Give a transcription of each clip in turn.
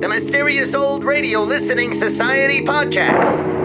The Mysterious Old Radio Listening Society podcast.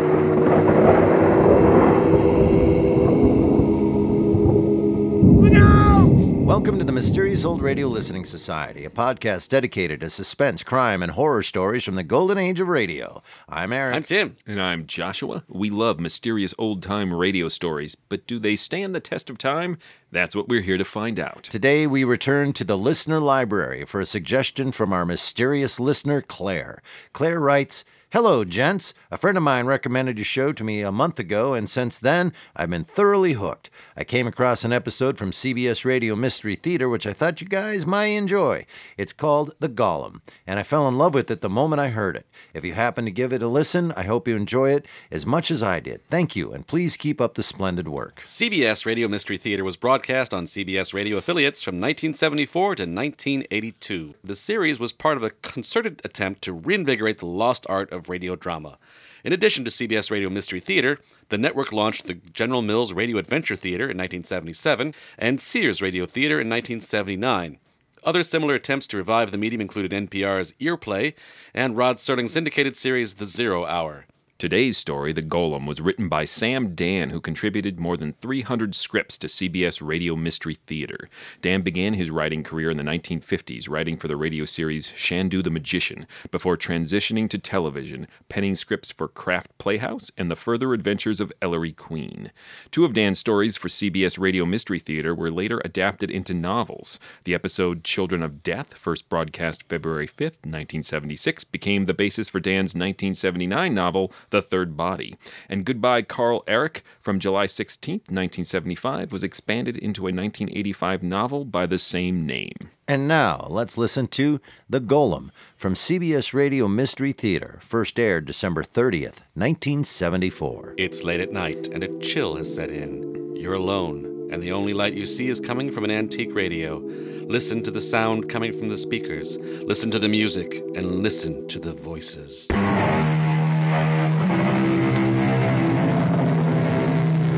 Welcome to the Mysterious Old Radio Listening Society, a podcast dedicated to suspense, crime, and horror stories from the golden age of radio. I'm Aaron. I'm Tim. And I'm Joshua. We love mysterious old time radio stories, but do they stand the test of time? That's what we're here to find out. Today, we return to the listener library for a suggestion from our mysterious listener, Clare. Clare writes, Hello, gents. A friend of mine recommended your show to me a month ago, and since then, I've been thoroughly hooked. I came across an episode from CBS Radio Mystery Theater, which I thought you guys might enjoy. It's called The Golem, and I fell in love with it the moment I heard it. If you happen to give it a listen, I hope you enjoy it as much as I did. Thank you, and please keep up the splendid work. CBS Radio Mystery Theater was broadcast on CBS Radio affiliates from 1974 to 1982. The series was part of a concerted attempt to reinvigorate the lost art of radio drama. In addition to CBS Radio Mystery Theater, the network launched the General Mills Radio Adventure Theater in 1977 and Sears Radio Theater in 1979. Other similar attempts to revive the medium included NPR's Earplay and Rod Serling's syndicated series The Zero Hour. Today's story, The Golem, was written by Sam Dann, who contributed more than 300 scripts to CBS Radio Mystery Theater. Dann began his writing career in the 1950s, writing for the radio series Chandu the Magician, before transitioning to television, penning scripts for Kraft Playhouse and The Further Adventures of Ellery Queen. Two of Dann's stories for CBS Radio Mystery Theater were later adapted into novels. The episode Children of Death, first broadcast February 5, 1976, became the basis for Dann's 1979 novel, the Third Body. And Goodbye Karl Erich from July 16, 1975, was expanded into a 1985 novel by the same name. And now, let's listen to The Golem from CBS Radio Mystery Theater, first aired December 30th, 1974. It's late at night, and a chill has set in. You're alone, and the only light you see is coming from an antique radio. Listen to the sound coming from the speakers, listen to the music, and listen to the voices.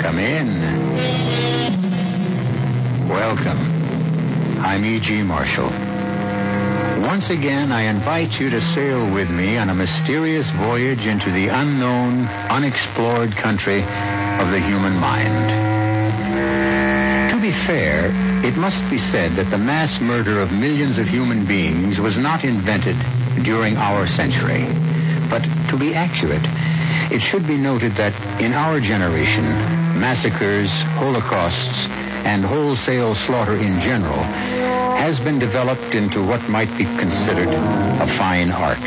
Come in. Welcome. I'm E.G. Marshall. Once again, I invite you to sail with me on a mysterious voyage into the unknown, unexplored country of the human mind. To be fair, it must be said that the mass murder of millions of human beings was not invented during our century. But to be accurate, it should be noted that in our generation, massacres, holocausts, and wholesale slaughter in general has been developed into what might be considered a fine art.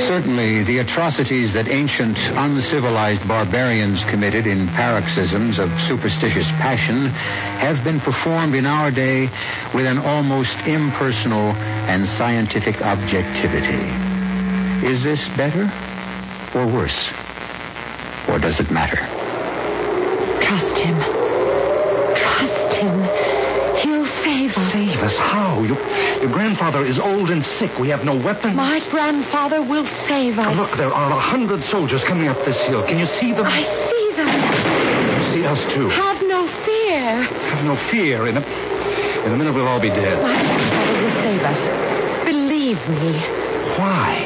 Certainly, the atrocities that ancient, uncivilized barbarians committed in paroxysms of superstitious passion have been performed in our day with an almost impersonal and scientific objectivity. Is this better or worse? Or does it matter? Trust him. Trust him. He'll save us. Save us? How? You, your grandfather is old and sick. We have no weapons. My grandfather will save us. Look, there are a hundred soldiers coming up this hill. Can you see them? I see them. see us too. Have no fear. Have no fear. In a, in a minute, we'll all be dead. My grandfather will save us. Believe me. Why?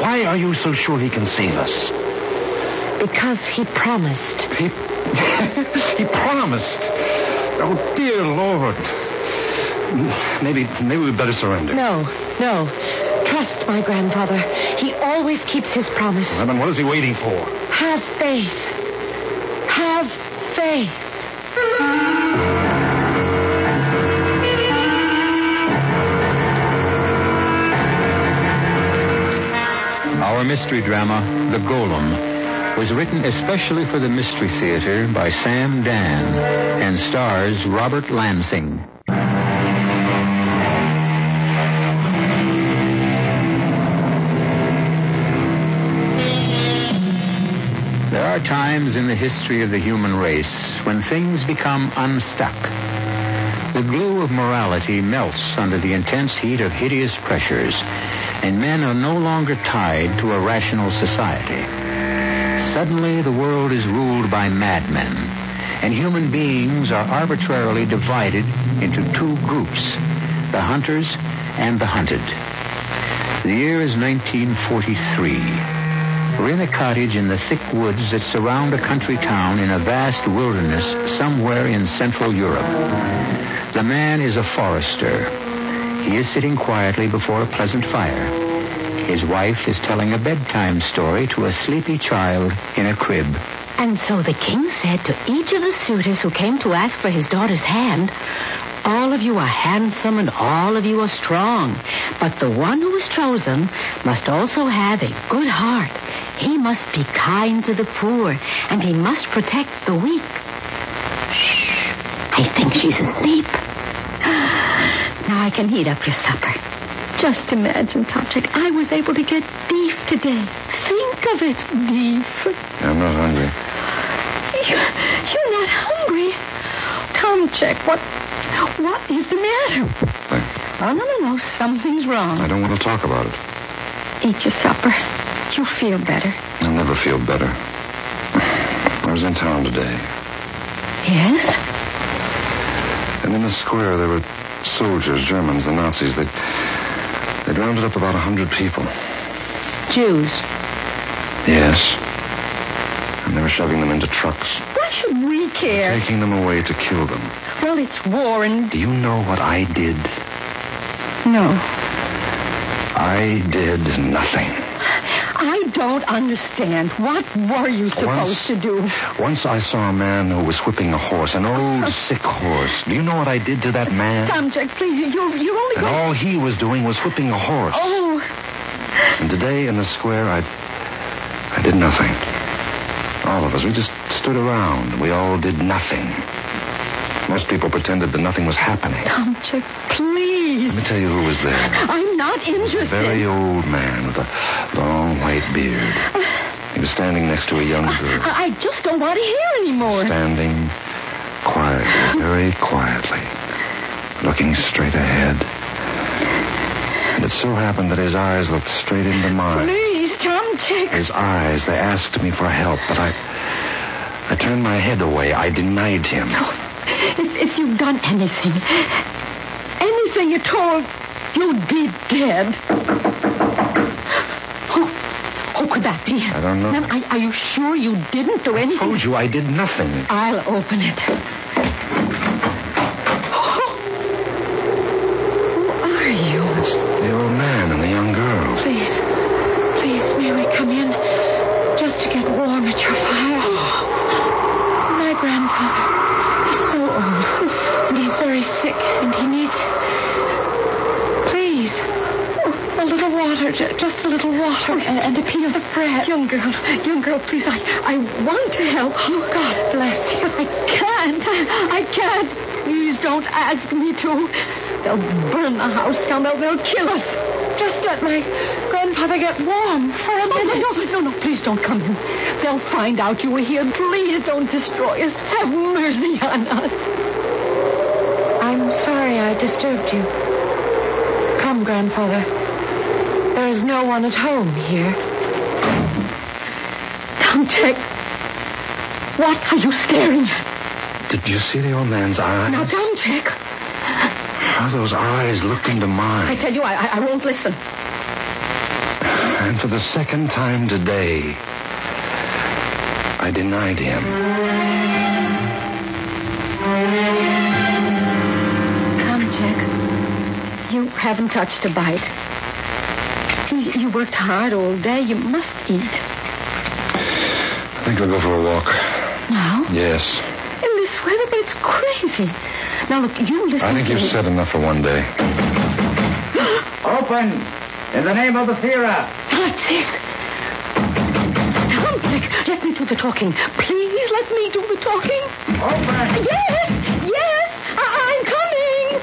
Why are you so sure he can save us? Because he promised. He, he promised. Oh, dear Lord. Maybe, maybe we'd better surrender. No, no. Trust my grandfather. He always keeps his promise. Well, then what is he waiting for? Have faith. Have faith. Our mystery drama, The Golem, was written especially for the Mystery Theater by Sam Dann and stars Robert Lansing. There are times in the history of the human race when things become unstuck. The glue of morality melts under the intense heat of hideous pressures, and men are no longer tied to a rational society. Suddenly, the world is ruled by madmen, and human beings are arbitrarily divided into two groups, the hunters and the hunted. The year is 1943. We're in a cottage in the thick woods that surround a country town in a vast wilderness somewhere in Central Europe. The man is a forester. He is sitting quietly before a pleasant fire. His wife is telling a bedtime story to a sleepy child in a crib. And so the king said to each of the suitors who came to ask for his daughter's hand, all of you are handsome and all of you are strong. But the one who is chosen must also have a good heart. He must be kind to the poor and he must protect the weak. Shh. I think she's asleep. Now I can heat up your supper. Just imagine, Tomchek, I was able to get beef today. Think of it, beef. I'm not hungry. You, you're not hungry. Tomchek, what, what is the matter? I, Oh, no, no, no. Something's wrong. I don't want to talk about it. Eat your supper. You'll feel better. I'll never feel better. I was in town today, Yes? and in the square there were soldiers, Germans, the Nazis. They they'd rounded up about a hundred people. Jews. Yes. And they were shoving them into trucks, Why should we care? taking them away to kill them. Well, it's war and... Do you know what I did? No. I did nothing. I don't understand. What were you supposed Once- to do? Once I saw a man who was whipping a horse, an old sick horse. Do you know what I did to that man? Tomchek, please, you- you're, you're only And going... all he was doing was whipping a horse. Oh, And today in the square, I, I did nothing. All of us, we just stood around. We all did nothing. Most people pretended that nothing was happening. Tomchek, please. Let me tell you who was there. I'm not interested. A very old man with a long white beard. He was standing next to a young girl. I I just don't want to hear anymore. Standing quietly, very quietly, looking straight ahead. And it so happened that his eyes looked straight into mine. Please, Tomchek. His eyes, they asked me for help, but I. I turned my head away. I denied him. If, if you'd done anything, anything at all, you'd be dead. Who, oh could that be? I don't know. Now, are, are you sure you didn't do anything? I told you I did nothing. I'll open it. Oh. Who are you? It's the old man and the young girl. Please, please, may we come in just to get warm at your fire? Oh. My grandfather is so old, and he's very sick, and he needs. Please, oh, a little water, just a little water, oh, and, and a piece of bread. Young girl, young girl, please, I, I want to help. Oh, God bless you. I can't, I, I can't. Please don't ask me to. They'll burn the house down. They'll, they'll kill us. Just let my grandfather get warm for a oh, minute. No, no, no, no, please don't come in. They'll find out you were here. Please don't destroy us. Have mercy on us. I'm sorry I disturbed you. Come, grandfather. There is no one at home here. Tomchek, what are you staring at? Did you see the old man's eyes? Now, Tomchek, How those eyes looked into mine. I tell you, I, I, I won't listen. And for the second time today, I denied him. You haven't touched a bite. You, you worked hard all day. You must eat. I think I'll go for a walk. Now? Yes. In this weather, but it's crazy. Now, look, you listen I think to you've me. said enough for one day. Open! In the name of the Führer! Nazis! Tom, Jack, let me do the talking. Please let me do the talking. Open! Yes, yes, I- I'm coming.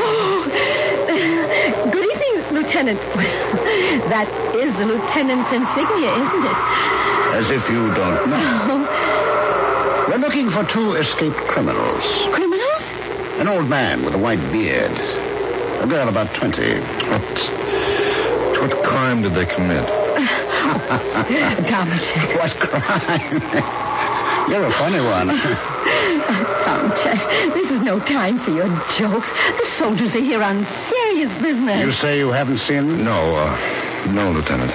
Oh, good evening, Lieutenant. That is the lieutenant's insignia, isn't it? As if you don't know. Oh. We're looking for two escaped criminals. Criminals? An old man with a white beard. A girl about 20. What, what crime did they commit? Tomchek. What crime? You're a funny one. Tomchek, this is no time for your jokes. The soldiers are here on serious business. You say you haven't seen them? No, uh, no, Lieutenant.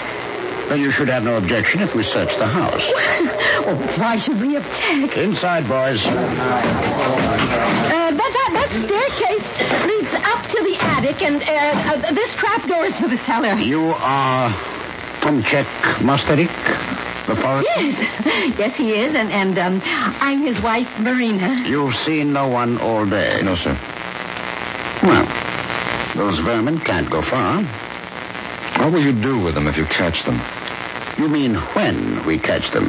Then you should have no objection if we search the house. oh, why should we object? Inside, boys. Uh, that, that, that staircase leads up to the attic, and uh, uh, this trapdoor is for the cellar. You are Tomchek Mostarik, the forest? Yes, yes, he is, and and um, I'm his wife, Marina. You've seen no one all day? No, sir. Well, those vermin can't go far. What will you do with them if you catch them? You mean when we catch them?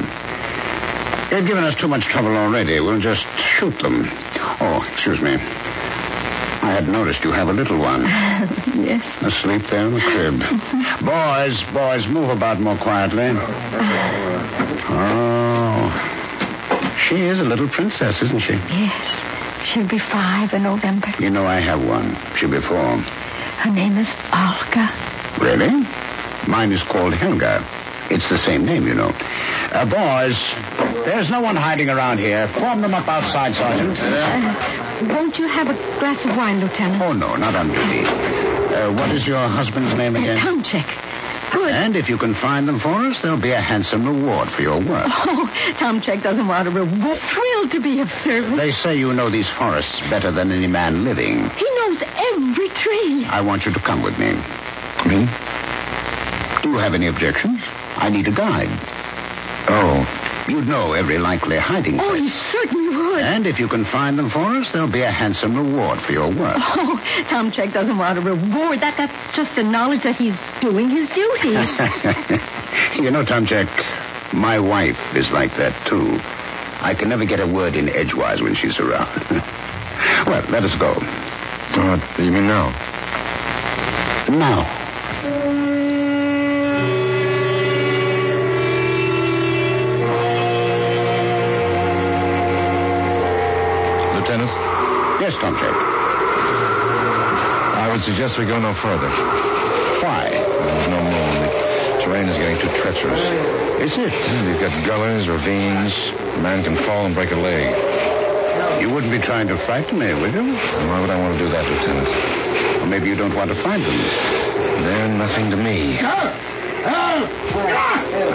They've given us too much trouble already. We'll just shoot them. Oh, excuse me. I had noticed you have a little one. yes. Asleep there in the crib. boys, boys, move about more quietly. Oh. She is a little princess, isn't she? Yes. She'll be five in November. You know I have one. She'll be four. Her name is Olga. Really? Mine is called Helga. It's the same name, you know. Uh, boys, there's no one hiding around here. Form them up outside, Sergeant. Uh, won't you have a glass of wine, Lieutenant? Oh, no, not on duty. Uh, what is your husband's name again? Tomchek. Good. And if you can find them for us, there'll be a handsome reward for your work. Oh, Tomchek doesn't want a reward. Thrilled to be of service. They say you know these forests better than any man living. He knows every tree. I want you to come with me. Me? Do you have any objections? I need a guide. Oh. You'd know every likely hiding place. Oh, he certainly would. And if you can find them for us, there'll be a handsome reward for your work. Oh, Tomchek doesn't want a reward. That that's just the knowledge that he's doing his duty. you know, Tomchek, my wife is like that, too. I can never get a word in edgewise when she's around. well, let us go. Uh, you mean now? Now. Yes, Tomchek. I would suggest we go no further. Why? There's no moon. The terrain is getting too treacherous. Is it? We've got gullies, ravines. A man can fall and break a leg. You wouldn't be trying to frighten me, would you? Why would I want to do that, Lieutenant? Or maybe you don't want to find them. They're nothing to me.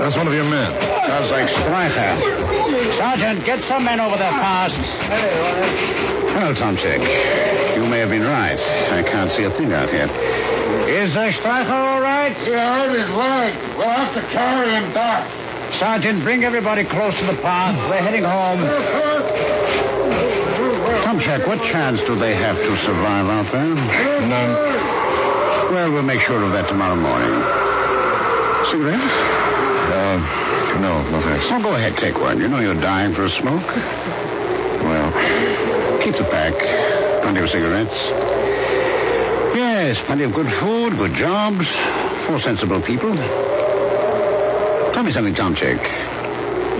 That's one of your men. Sounds like Stryker. Sergeant, get some men over there fast. Well, Tomchek, you may have been right. I can't see a thing out here. Is the Stryker all right? Yeah, hurt his leg. We'll have to carry him back. Sergeant, bring everybody close to the path. We're heading home. Tomchek, what chance do they have to survive out there? None. Well, we'll make sure of that tomorrow morning. Cigarette? Uh, no, no thanks. Oh, go ahead, take one. You know you're dying for a smoke. Well, Keep the pack. Plenty of cigarettes. Yes, plenty of good food, good jobs, four sensible people. Tell me something, Tomchek.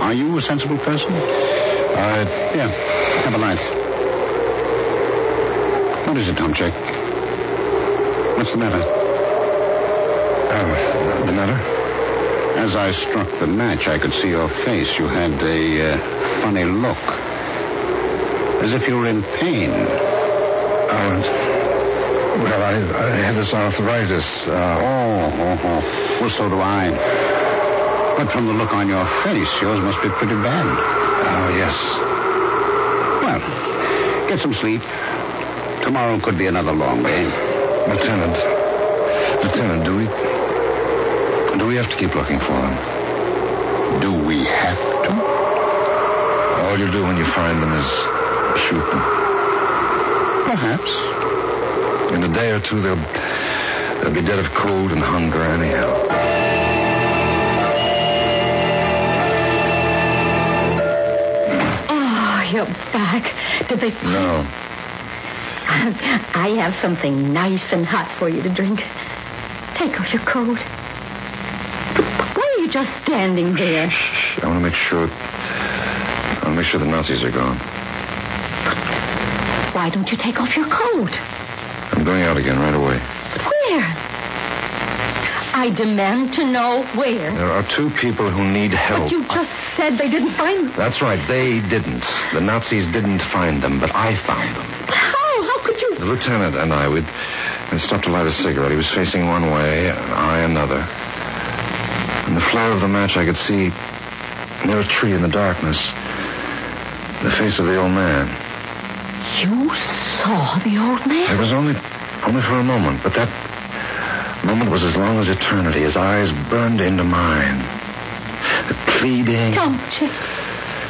Are you a sensible person? I... Yeah, have a light. What is it, Tomchek? What's the matter? Uh, the matter? As I struck the match, I could see your face. You had a uh, funny look. As if you were in pain. Uh, well, I, I had this arthritis. Uh, Oh, oh, oh. Well, so do I. But from the look on your face, yours must be pretty bad. oh, yes. Well, get some sleep. Tomorrow could be another long day. Lieutenant. Lieutenant, do we... Do we have to keep looking for them? Do we have to? All you do when you find them is shoot them. Perhaps. In a day or two, they'll, they'll be dead of cold and hunger anyhow. oh, you're back. Did they find... No. I have something nice and hot for you to drink. Take off your coat. Why are you just standing there? Shh. I want to make sure... I want to make sure the Nazis are gone. Why don't you take off your coat? I'm going out again right away. Where? I demand to know where. There are two people who need help. But you just said they didn't find them. That's right. They didn't. The Nazis didn't find them, but I found them. How? How could you? The lieutenant and I, we'd, we'd stopped to light a cigarette. He was facing one way, and I another. In the flare of the match, I could see, near a tree in the darkness, the face of the old man. You saw the old man? It was only, only for a moment, but that moment was as long as eternity. His eyes burned into mine. The pleading. Don't you?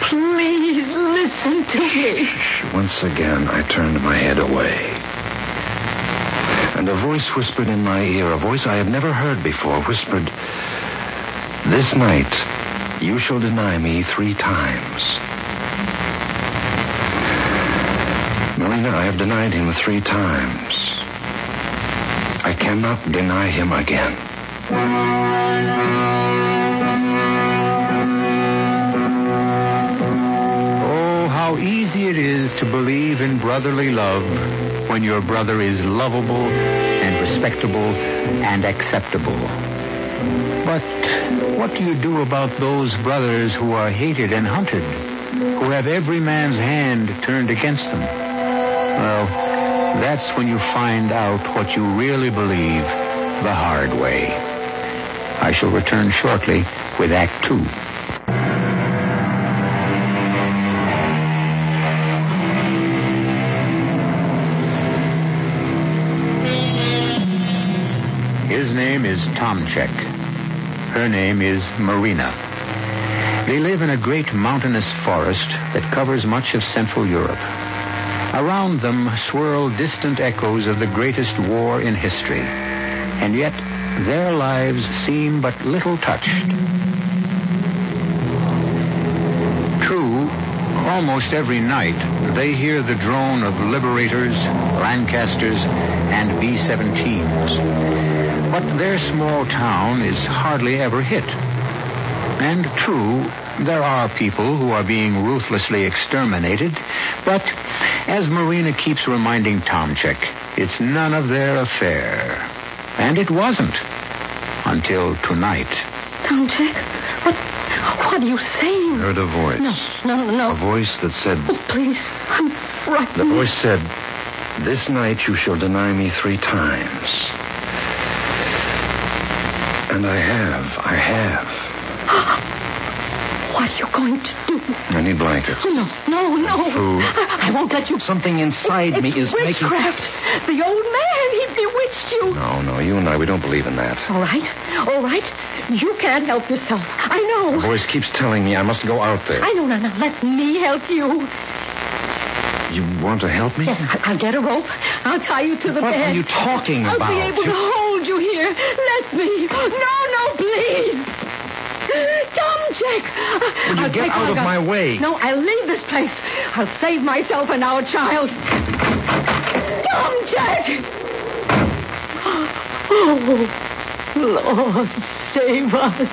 Please listen to me. Shh. Once again, I turned my head away. And a voice whispered in my ear, a voice I had never heard before, whispered, This night you shall deny me three times. I have denied him three times. I cannot deny him again. Oh, how easy it is to believe in brotherly love when your brother is lovable and respectable and acceptable. But what do you do about those brothers who are hated and hunted, who have every man's hand turned against them? Well, that's when you find out what you really believe the hard way. I shall return shortly with Act Two. His name is Tomchek. Her name is Marina. They live in a great mountainous forest that covers much of Central Europe. Around them swirl distant echoes of the greatest war in history. And yet, their lives seem but little touched. True, almost every night they hear the drone of Liberators, Lancasters, and B-17s. But their small town is hardly ever hit. And true, there are people who are being ruthlessly exterminated, but as Marina keeps reminding Tomchek, it's none of their affair. And it wasn't. Until tonight. Tomchek, what, what are you saying? I Heard a voice. No, no, no. A voice that said, Oh, please, I'm frightened. the voice said, This night you shall deny me three times. And I have, I have. What are you going to do? I need blankets. No, no, no. Food. I, I won't let you. Something inside it's me is making... witchcraft. The old man, he bewitched you. No, no, you and I, we don't believe in that. All right, all right. You can't help yourself. I know. The voice keeps telling me I must go out there. I know. Now, now, let me help you. You want to help me? Yes, I- I'll get a rope. I'll tie you to the What bed. What are you talking about? I'll be able You- to hold you here. Let me. No, no, please. Tom, Jack. Will you I'll get out of gun. my way? No, I'll leave this place. I'll save myself and our child. Tom, Jack. Oh, Lord, save us.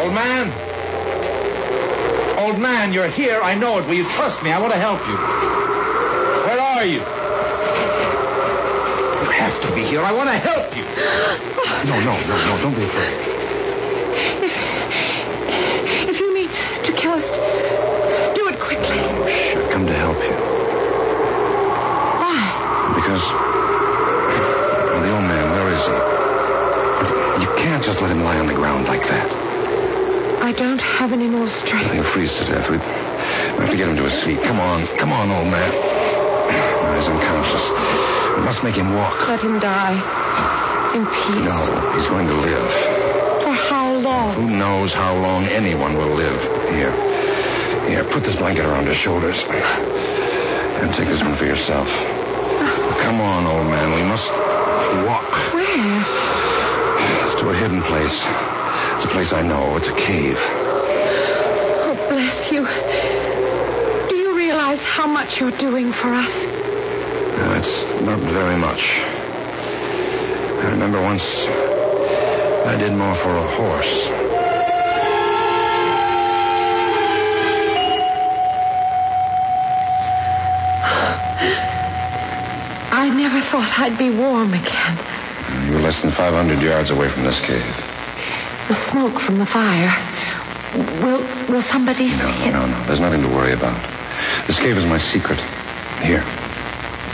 Old man. Old man, you're here. I know it. Will you trust me? I want to help you. Where are you? Have to be here. I want to help you. No, no, no, no, don't be afraid. If if you mean to kill us, do it quickly. Oh, Shh, I've come to help you. Why? Because. Well, the old man, where is he? You can't just let him lie on the ground like that. I don't have any more strength. He'll freeze to death. We have to get him to his feet. Come on. Come on, old man. Oh, he's unconscious. We must make him walk. Let him die. In peace. No, he's going to live. For how long? Who knows how long anyone will live? Here. Here, put this blanket around his shoulders. And take this one for yourself. Come on, old man. We must walk. Where? It's to a hidden place. It's a place I know. It's a cave. Oh, bless you. Do you realize how much you're doing for us? It's not very much. I remember once I did more for a horse. I never thought I'd be warm again. You were less than 500 yards away from this cave. The smoke from the fire. Will, will somebody no, see no, it? No, no, There's nothing to worry about. This cave is my secret. Here.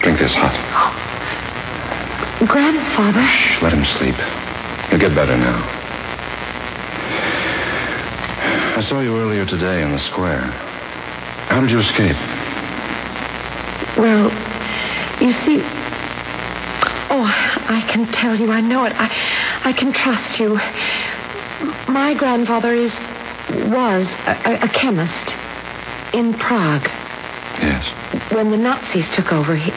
Drink this hot. Oh. Grandfather, Shh, let him sleep. He'll get better now. I saw you earlier today in the square. How did you escape? well, you see. Oh, I can tell you. I know it. I, I can trust you. My grandfather is, was a, a- a chemist in Prague. Yes. when the Nazis took over, he,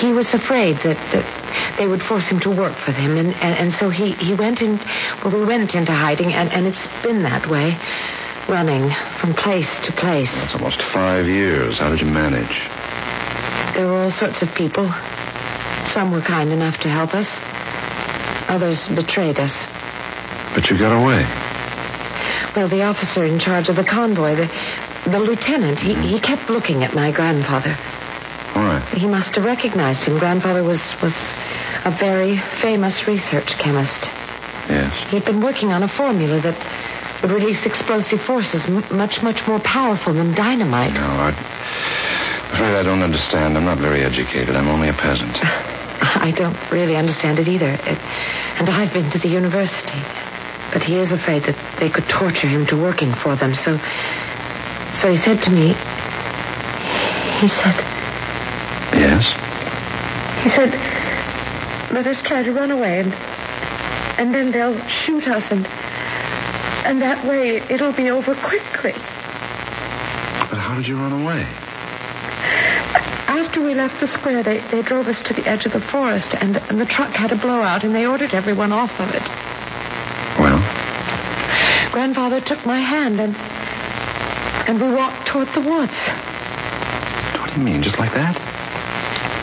he was afraid that, that they would force him to work for them. And, and, and so he, he went in, well, we went into hiding, and, and it's been that way, running from place to place. It's almost five years. How did you manage? There were all sorts of people. Some were kind enough to help us. Others betrayed us. But you got away. Well, the officer in charge of the convoy, the, the lieutenant, he, he mm-hmm. kept looking at my grandfather. Why? He must have recognized him. Grandfather was, was a very famous research chemist. Yes. He'd been working on a formula that would release explosive forces m- much, much more powerful than dynamite. No, I... I'm afraid I don't understand. I'm not very educated. I'm only a peasant. I don't really understand it either. It, and I've been to the university. But he is afraid that they could torture him to working for them. So, so he said to me, he said, Yes? he said, let us try to run away and, and then they'll shoot us and, and that way it'll be over quickly. But how did you run away? After we left the square, they, they drove us to the edge of the forest, and, and the truck had a blowout, and they ordered everyone off of it. Well, Grandfather took my hand, and and we walked toward the woods. what do you mean? Just like that?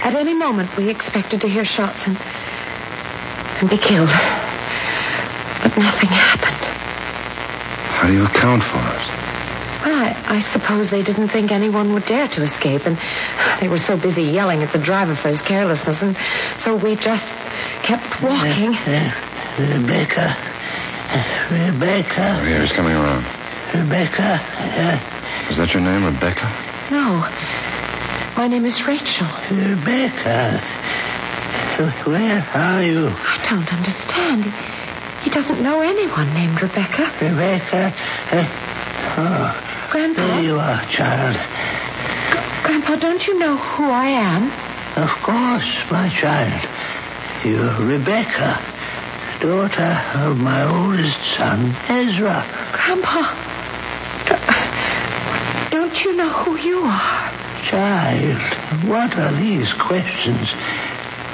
At any moment, we expected to hear shots and and be killed, but nothing happened. How do you account for it? Well, I, I suppose they didn't think anyone would dare to escape, and they were so busy yelling at the driver for his carelessness, and so we just kept walking. Rebecca. Rebecca. Oh, here, he's coming around. Rebecca. Uh, Is that your name, Rebecca? No, my name is Rachel. Rebecca. Where are you? I don't understand. He doesn't know anyone named Rebecca. Rebecca. Uh, oh, Grandpa, there you are, child. Grandpa, don't you know who I am? Of course, my child. You're Rebecca, daughter of my oldest son, Ezra. Grandpa, don't you know who you are? Child, what are these questions?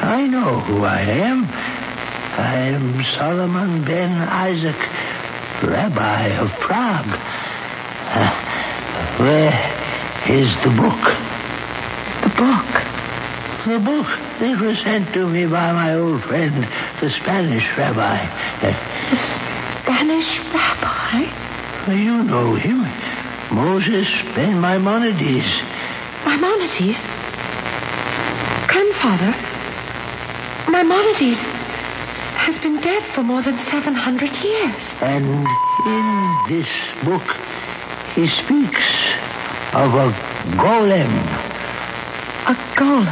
I know who I am. I am Solomon ben Isaac, Rabbi of Prague. Uh, where is the book? The book. The book that was sent to me by my old friend, the Spanish rabbi. The Spanish rabbi? you know him. Moses ben Maimonides. Maimonides? Grandfather, Maimonides has been dead for more than 700 years. And in this book, he speaks of a golem. A golem.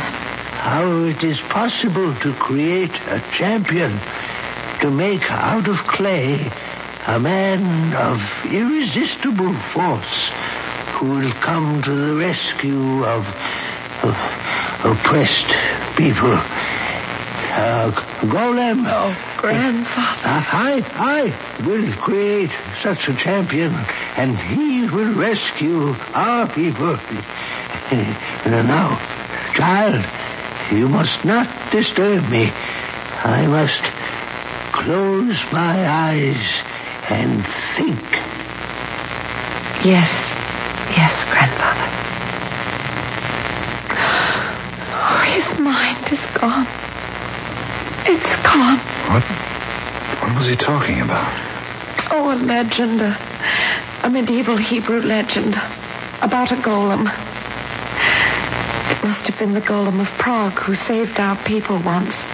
How it is possible to create a champion, to make out of clay a man of irresistible force who will come to the rescue of, of oppressed people. Uh, a golem. Oh, Grandfather. Uh, I, I will create such a champion, and he will rescue our people. Now, child, you must not disturb me. I must close my eyes and think. Yes. Yes, Grandfather. Oh, his mind is gone. It's gone. What? What was he talking about? Oh, a legend. A, a medieval Hebrew legend about a golem. It must have been the golem of Prague who saved our people once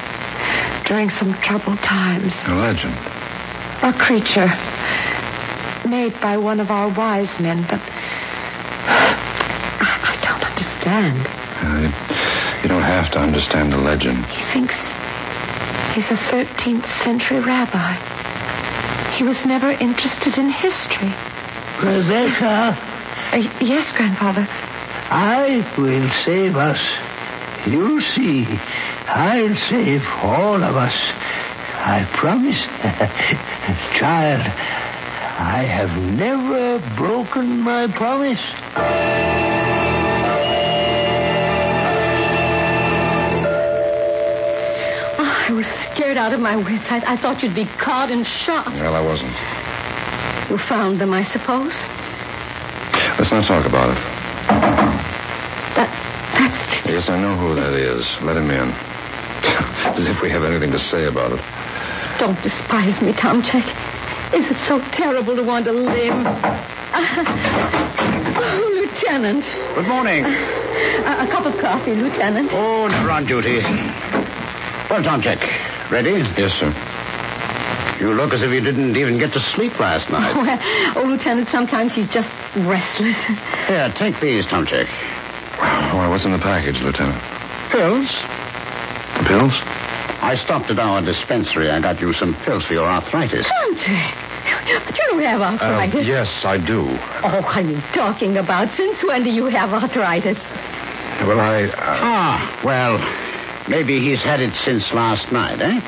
during some troubled times. A legend. A creature made by one of our wise men, but I, I don't understand. Uh, you, you don't have to understand the legend. He thinks he's a 13th century rabbi. He was never interested in history. Rebecca, Uh, yes, grandfather. I will save us. You see, I'll save all of us. I promise. Child, I have never broken my promise. I was scared out of my wits. I, I thought you'd be caught and shot. Well, I wasn't. You found them, I suppose. Let's not talk about it. That that's Yes, I know who that is. Let him in. As if we have anything to say about it. Don't despise me, Tom Tomchek. Is it so terrible to want to live? oh, Lieutenant. Good morning. A, a cup of coffee, Lieutenant. Oh, never on duty. Well, Tomchek, ready? Yes, sir. You look as if you didn't even get to sleep last night. Well, oh, Lieutenant, sometimes he's just restless. Here, take these, Tomchek. Well, what's in the package, Lieutenant? Pills. Pills? I stopped at our dispensary. I got you some pills for your arthritis. Tomchek, But you do you have arthritis? yes, I do. Oh, what are you talking about? Since when do you have arthritis? Well, I. Ah, well, maybe he's had it since last night, eh?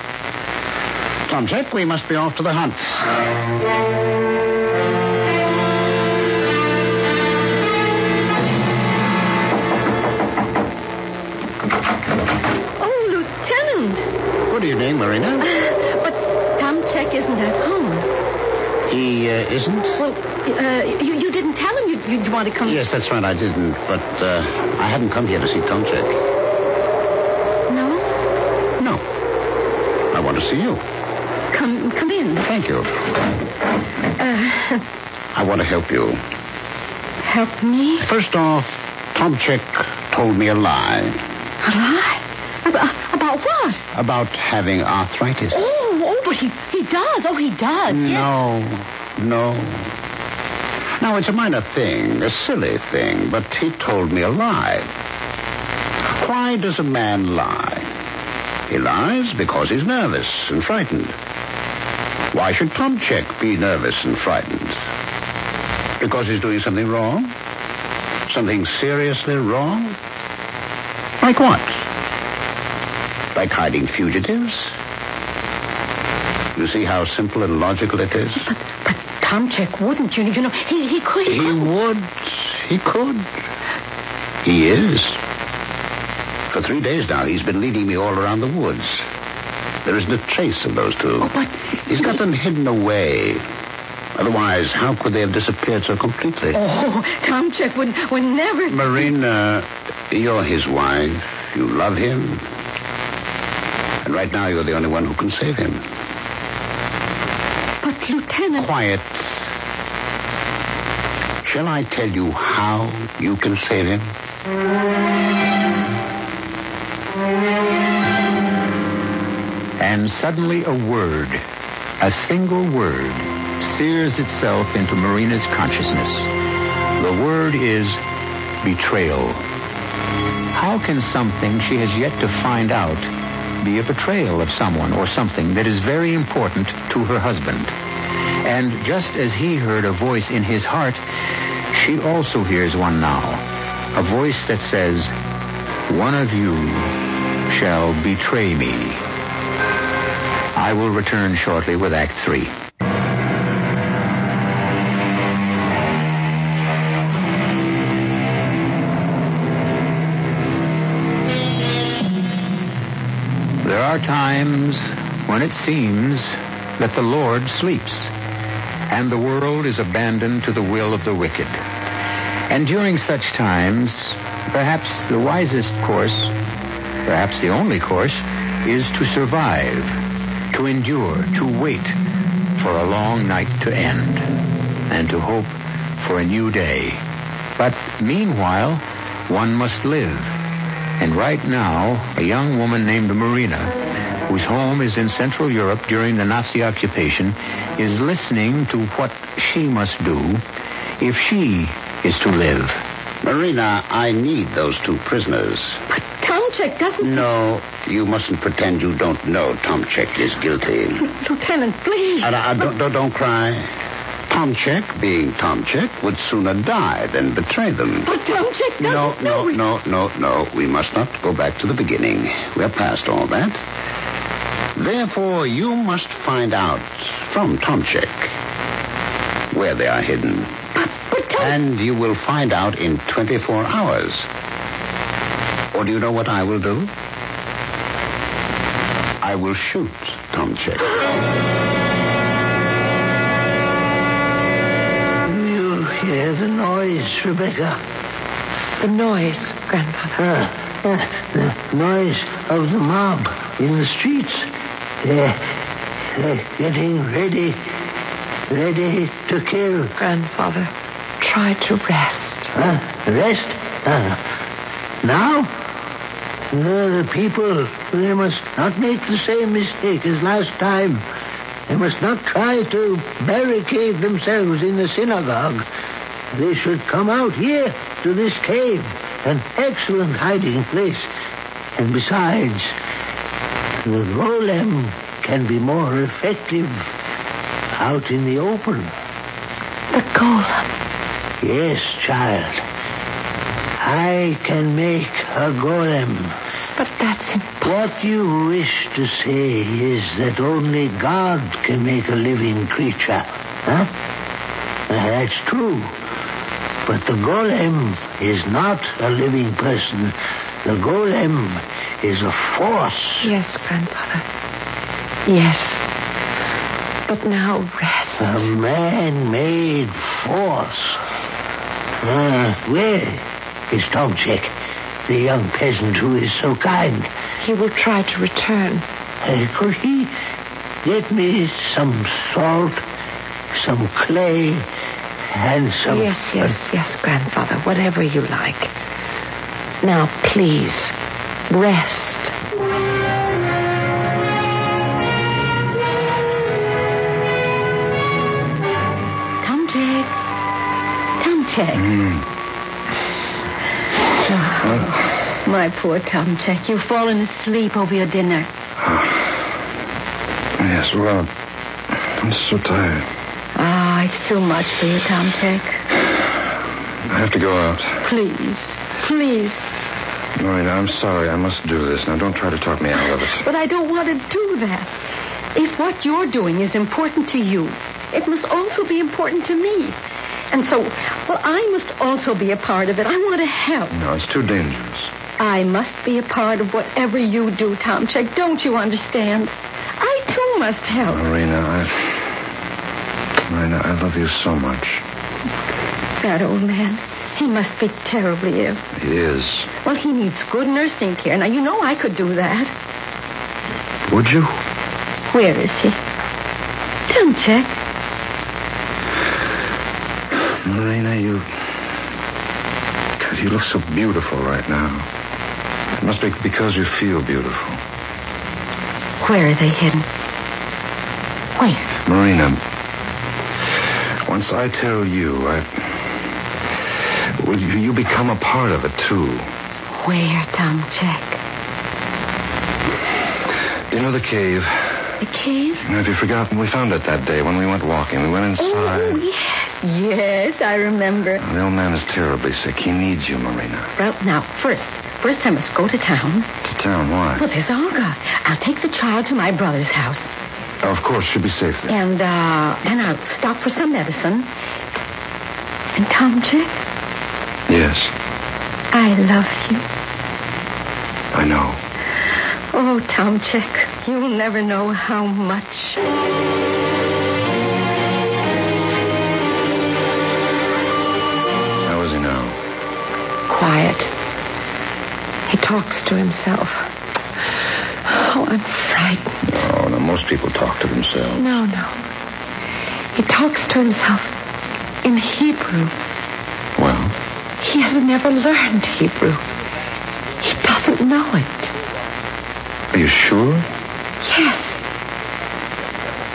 Tomchek, we must be off to the hunt. Oh, Lieutenant. Good evening, Marina. But Tomchek isn't at home. He uh, isn't? Well, uh, you, you didn't tell him you'd, you'd want to come. Yes, that's right, I didn't. But uh, I hadn't come here to see Tomchek. No? I want to see you. Come, come in. Thank you. Uh, I want to help you. help me? First off, Tomchek told me a lie A lie? About, about what? about having arthritis. Oh, oh, but he, he does. Oh, he does. No, no. Now, it's a minor thing, a silly thing, but he told me a lie. Why does a man lie? He lies because he's nervous and frightened. Why should Tomchek be nervous and frightened? Because he's doing something wrong? Something seriously wrong? Like what? Like hiding fugitives? You see how simple and logical it is? But, but Tomchek wouldn't. You, you know, he, he could. He would. He could. He is. For three days now, he's been leading me all around the woods. There isn't a trace of those two. Oh, but- He's got them hidden away. Otherwise, how could they have disappeared so completely? Oh, Tom Tomchek would, would never. Marina, you're his wife. You love him. And right now, you're the only one who can save him. But, Lieutenant. Quiet. Shall I tell you how you can save him? And suddenly a word, a single word, sears itself into Marina's consciousness. The word is betrayal. How can something she has yet to find out be a betrayal of someone or something that is very important to her husband? And just as he heard a voice in his heart, she also hears one now. A voice that says, One of you shall betray me. I will return shortly with Act Three. There are times when it seems that the Lord sleeps and the world is abandoned to the will of the wicked. And during such times, perhaps the wisest course, perhaps the only course, is to survive, to endure, to wait for a long night to end, and to hope for a new day. But meanwhile, one must live, And right now, a young woman named Marina, whose home is in Central Europe during the Nazi occupation, is listening to what she must do if she is to live. Marina, I need those two prisoners. But Tomchek doesn't. No, you mustn't pretend you don't know Tomchek is guilty. Lieutenant, please. Uh, uh, don't, don't, don't cry. Tomchek, being Tomchek, would sooner die than betray them. But Tomchek No, doesn't. no, we- no, no, no. We must not go back to the beginning. We're past all that. Therefore, you must find out from Tomchek where they are hidden. But, but Tom. And you will find out in 24 hours. Or do you know what I will do? I will shoot Tomchek. Do you hear the noise, Rebecca? The noise, Grandfather. Ah, ah, the noise of the mob in the streets. They're, they're getting ready, ready to kill. Grandfather, try to rest. Huh? Rest? Uh, now? The people, they must not make the same mistake as last time. They must not try to barricade themselves in the synagogue. They should come out here to this cave, an excellent hiding place. And besides, the golem can be more effective out in the open. The golem. Yes, child. I can make a golem. But that's impossible. What you wish to say is that only God can make a living creature. Huh? Uh, That's true. But the golem is not a living person. The golem is a force. Yes, Grandfather. Yes. But now rest. A man-made force. Uh, where is Tomchek, the young peasant who is so kind? He will try to return. Uh, could he get me some salt, some clay, and some... Yes, yes, yes, Grandfather. Whatever you like. Now, please, rest. Tomchek. Oh, my poor Tomchek. You've fallen asleep over your dinner. Yes, well, I'm so tired. Ah, it's too much for you, Tomchek. I have to go out. Please, please. Marina, I'm sorry. I must do this. Now, don't try to talk me out of it. But I don't want to do that. If what you're doing is important to you, it must also be important to me. And so, well, I must also be a part of it. I want to help. No, it's too dangerous. I must be a part of whatever you do, Tomchek. Don't you understand? I too must help. Marina, I. Marina, I love you so much. That old man, he must be terribly ill. He is. Well, he needs good nursing care. Now, you know I could do that. Would you? Where is he? Tomchek. Marina, you. God, you look so beautiful right now. It must be because you feel beautiful. Where are they hidden? Where? Marina, once I tell you, I. Will you, become a part of it, too. Where, Tomchek? You know the cave? The cave? Have you forgotten? We found it that day when we went walking. We went inside. Oh, yes, yes, I remember. The old man is terribly sick. He needs you, Marina. Well, now, first, first I must go to town. To town, why? Well, there's Olga. I'll take the child to my brother's house. Oh, of course, she'll be safe there. And, uh, then I'll stop for some medicine. And Tomchek, Yes, I love you. I know. Oh, Tomchek, you'll never know how much. Quiet. He talks to himself. Oh, I'm frightened. Oh, no, most people talk to themselves. No, no. He talks to himself in Hebrew. Well, He has never learned Hebrew. He doesn't know it. Are you sure? Yes.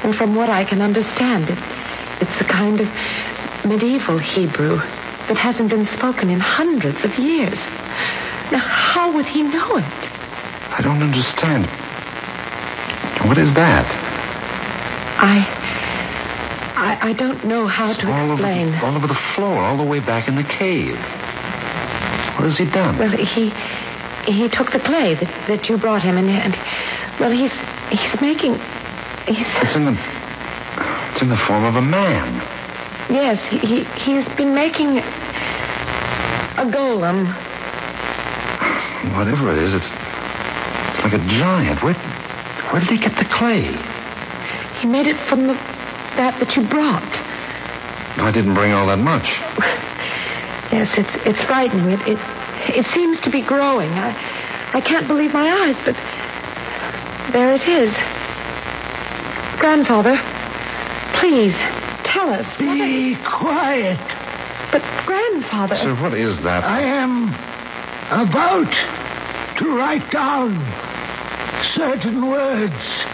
And from what I can understand, it, it's a kind of medieval Hebrew that hasn't been spoken in hundreds of years. Now, how would he know it? I don't understand. What is that? I. I, I don't know how It's to all explain. Over the, all over the floor, all the way back in the cave. What has he done? Well, he he took the clay that, that you brought him, and, and well, he's he's making he's It's in the. It's in the form of a man. Yes he, he he's been making a golem. Whatever it is, it's. It's like a giant. Where. Where did he get the clay? He made it from the that that you brought. I didn't bring all that much. Yes, it's it's frightening. It it it seems to be growing. I I can't believe my eyes, but there it is. Grandfather, please tell us. what Be quiet. But grandfather, Sir, what is that? I am about to write down certain words,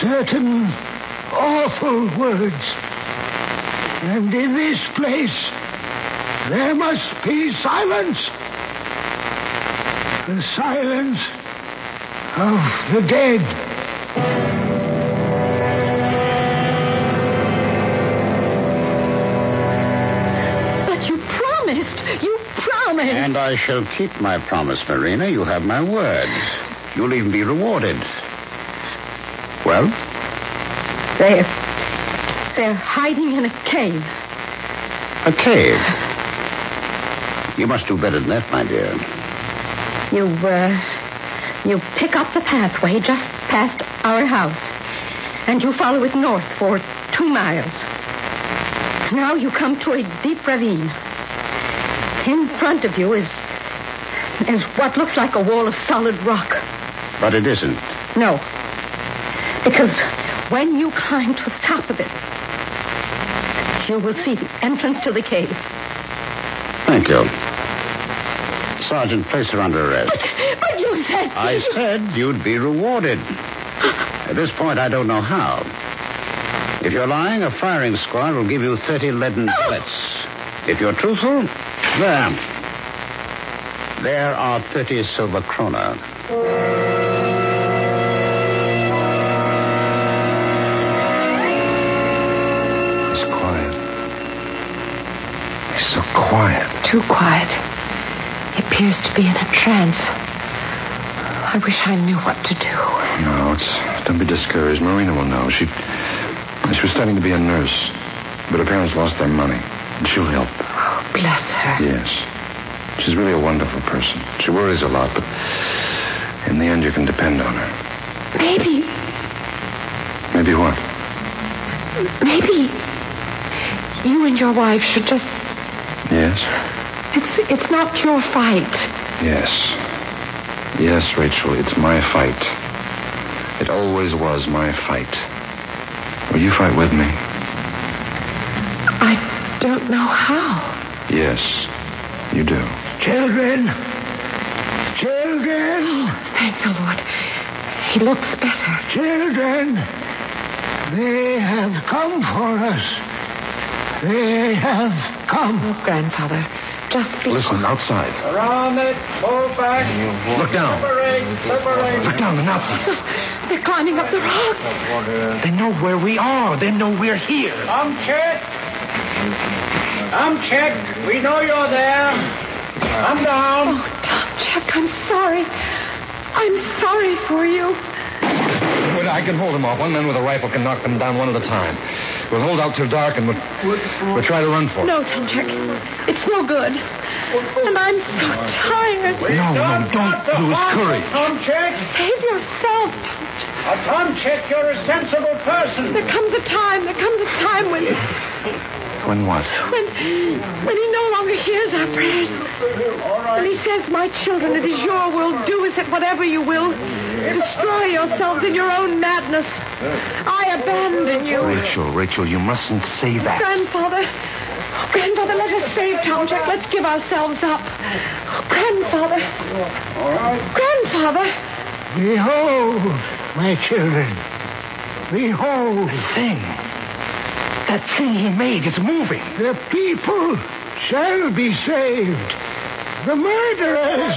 certain awful words. And in this place, there must be silence. The silence of the dead. And I shall keep my promise, Marina. You have my word. You'll even be rewarded. Well, They're they're hiding in a cave. a cave. You must do better than that, my dear. You uh, you pick up the pathway just past our house, and you follow it north for two miles. Now you come to a deep ravine. In front of you is is what looks like a wall of solid rock. But it isn't. No, because when you climb to the top of it, you will see the entrance to the cave. Thank you. Sergeant, place her under arrest. But but you said I said you'd be rewarded. At this point, I don't know how. If you're lying, a firing squad will give you 30 leaden oh! bullets. If you're truthful, there. There are 30 silver krona. He's quiet. He's so quiet. Too quiet. He appears to be in a trance. I wish I knew what to do. No, it's. Don't be discouraged. Marina will know. She. She was studying to be a nurse, but her parents lost their money. And she'll help. Bless her. Yes. She's really a wonderful person. She worries a lot, but in the end, you can depend on her. Maybe, Maybe what? maybe you and your wife should just. Yes. It's it's not your fight. Yes. Yes, Rachel, it's my fight. It always was my fight. Will you fight with me? I don't know how. Yes, you do. Children, children, Thank the Lord. He looks better. children, they have come for us. They have come. Oh, grandfather, just be. Listen, outside. Around it, pull back. Look down. Separate, separate. Look down, the Nazis. They're climbing up the rocks. They know where we are. They know we're here. Tomchek. Tomchek. We know you're there. I'm down. Oh, Tom Check, I'm sorry. I'm sorry for you. Good, I can hold them off. One man with a rifle can knock them down one at a time. We'll hold out till dark and we'll, we'll try to run for it. No, Tomchek. It's no good. And I'm so tired. No, no, don't lose courage. Tom check. Save yourself, Tom Check. Uh, Tomchek. You're a sensible person. There comes a time, there comes a time when, When what? when, when he no longer hears our prayers. When he says, my children, it is your will. Do with it whatever you will. Destroy yourselves in your own madness. I abandon you. Rachel, Rachel, you mustn't say that. Grandfather, Grandfather, let us save Tomchek. Let's give ourselves up. Grandfather. Grandfather. Behold, my children. Behold. The thing. That thing he made is moving. The people shall be saved. The murderers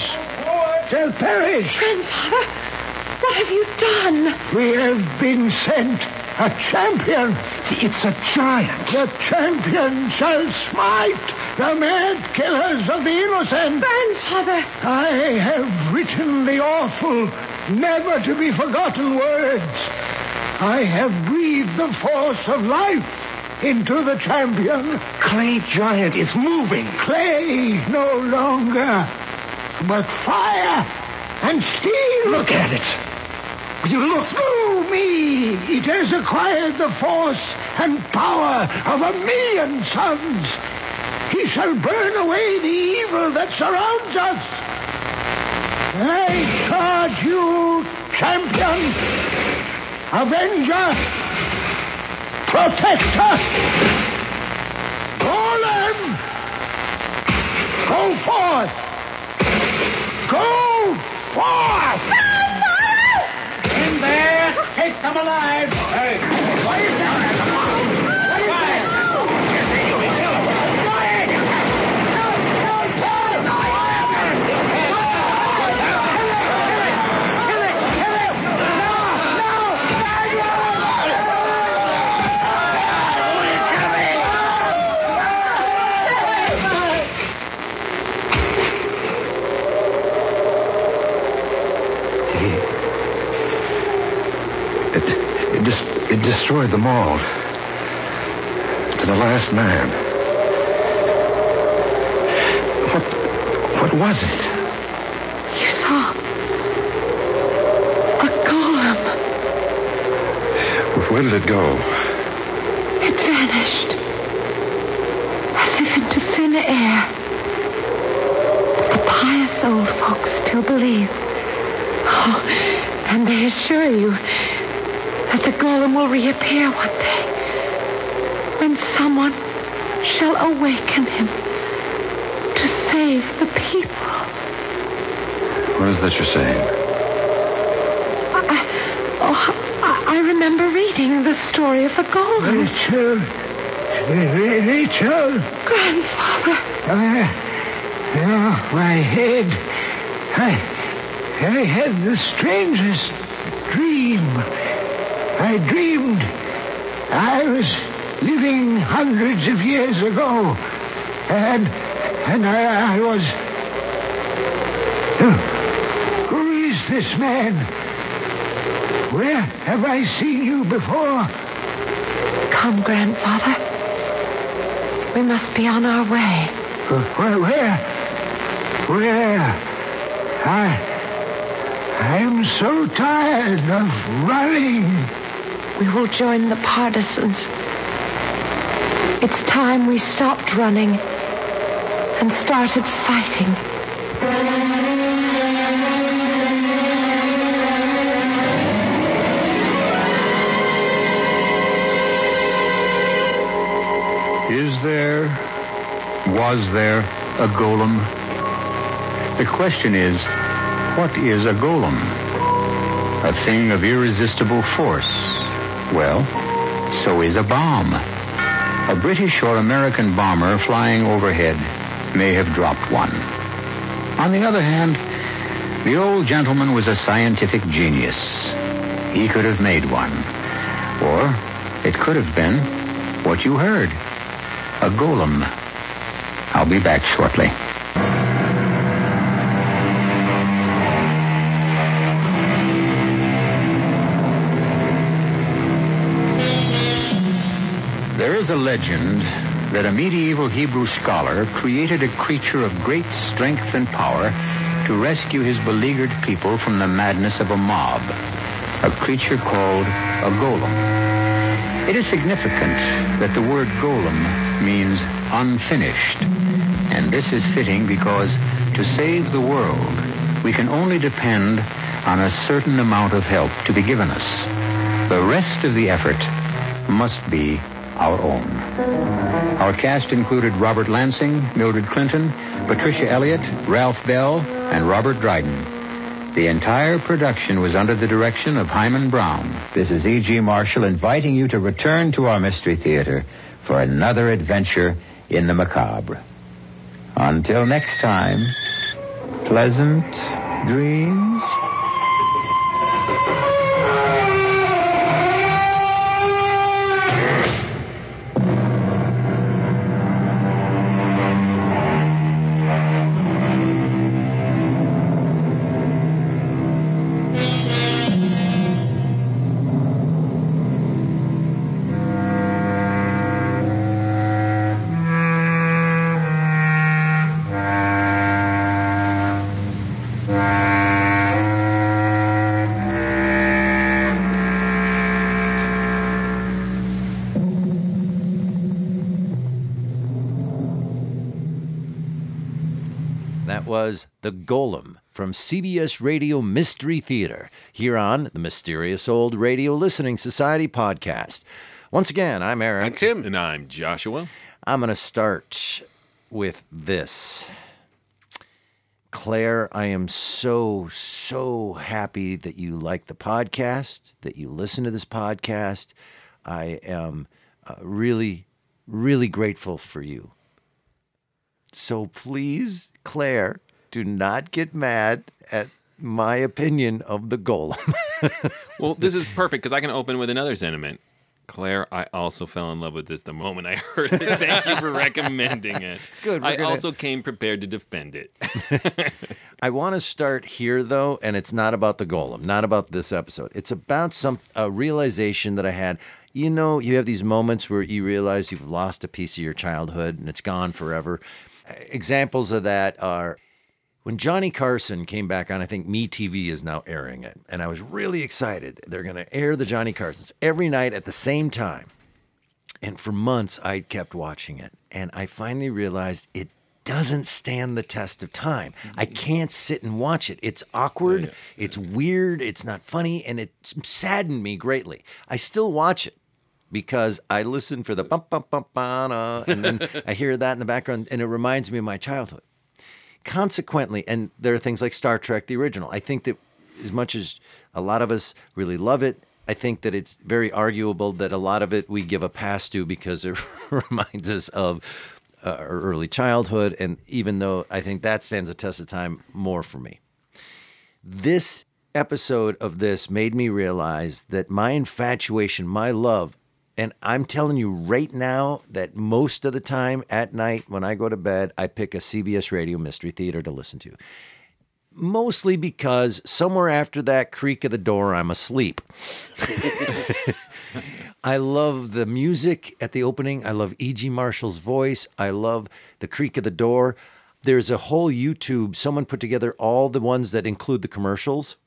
shall perish. Grandfather, what have you done? We have been sent a champion. It's a giant. The champion shall smite the mad killers of the innocent. Grandfather. I have written the awful, never to be forgotten words. I have breathed the force of life into the champion. Clay giant is moving. Clay no longer, but fire and steel. Look at it. You look through me. It has acquired the force and power of a million suns. He shall burn away the evil that surrounds us. I charge you, champion, avenger, protector, golem, go forth. Go forth. In there, take them alive. Hey, what is that? Destroyed them all. To the last man. What, what was it? You saw a golem. Where did it go? It vanished. As if into thin air. The pious old folks still believe. Oh, and they assure you that the golem will reappear one day when someone shall awaken him to save the people. What is that you're saying? I, oh, I, I remember reading the story of the golem. Rachel. Ra- Rachel. Grandfather. Uh, oh, my head. I, I had the strangest dream. I dreamed I was living hundreds of years ago. And, and I, I was... Who is this man? Where have I seen you before? Come, Grandfather. We must be on our way. Where? Where? Where? I... I'm so tired of running. We will join the partisans. It's time we stopped running and started fighting. Is there, was there a golem? The question is, what is a golem? A thing of irresistible force. Well, so is a bomb. A British or American bomber flying overhead may have dropped one. On the other hand, the old gentleman was a scientific genius. He could have made one. Or it could have been what you heard. A golem. I'll be back shortly. A legend that a medieval Hebrew scholar created a creature of great strength and power to rescue his beleaguered people from the madness of a mob. A creature called a golem. It is significant that the word golem means unfinished. And this is fitting because to save the world, we can only depend on a certain amount of help to be given us. The rest of the effort must be our own. Our cast included Robert Lansing, Mildred Clinton, Patricia Elliott, Ralph Bell, and Robert Dryden. The entire production was under the direction of Himan Brown. This is E.G. Marshall inviting you to return to our Mystery Theater for another adventure in the macabre. Until next time, pleasant dreams. Was The Golem from CBS Radio Mystery Theater here on the Mysterious Old Radio Listening Society podcast. Once again, I'm Eric. I'm Tim. And I'm Joshua. I'm going to start with this. Clare, I am so, so happy that you like the podcast, that you listen to this podcast. I am uh, really, really grateful for you. So please, Clare, do not get mad at my opinion of the golem. Well, this is perfect because I can open with another sentiment. Clare, I also fell in love with this the moment I heard it. Thank you for recommending it. Good, I gonna- also came prepared to defend it. I want to start here though, and it's not about the golem, not about this episode. It's about some a realization that I had. You know, you have these moments where you realize you've lost a piece of your childhood and it's gone forever. Examples of that are when Johnny Carson came back on, I think MeTV is now airing it. And I was really excited. They're going to air the Johnny Carsons every night at the same time. And for months, I kept watching it. And I finally realized it doesn't stand the test of time. I mm-hmm. can't sit and watch it. It's awkward, it's weird, it's not funny, and it saddened me greatly. I still watch it because I listen for the bump, bump, bump, ba and then I hear that in the background, and it reminds me of my childhood. Consequently, and there are things like Star Trek, the original. I think that as much as a lot of us really love it, I think that it's very arguable that a lot of it we give a pass to because it reminds us of uh, our early childhood. And even though I think that stands a test of time more for me, this episode of this made me realize that my infatuation, my love, and I'm telling you right now that most of the time at night when I go to bed, I pick a CBS Radio Mystery Theater to listen to. Mostly because somewhere after that creak of the door, I'm asleep. I love the music at the opening. I love E.G. Marshall's voice. I love the creak of the door. There's a whole YouTube, someone put together all the ones that include the commercials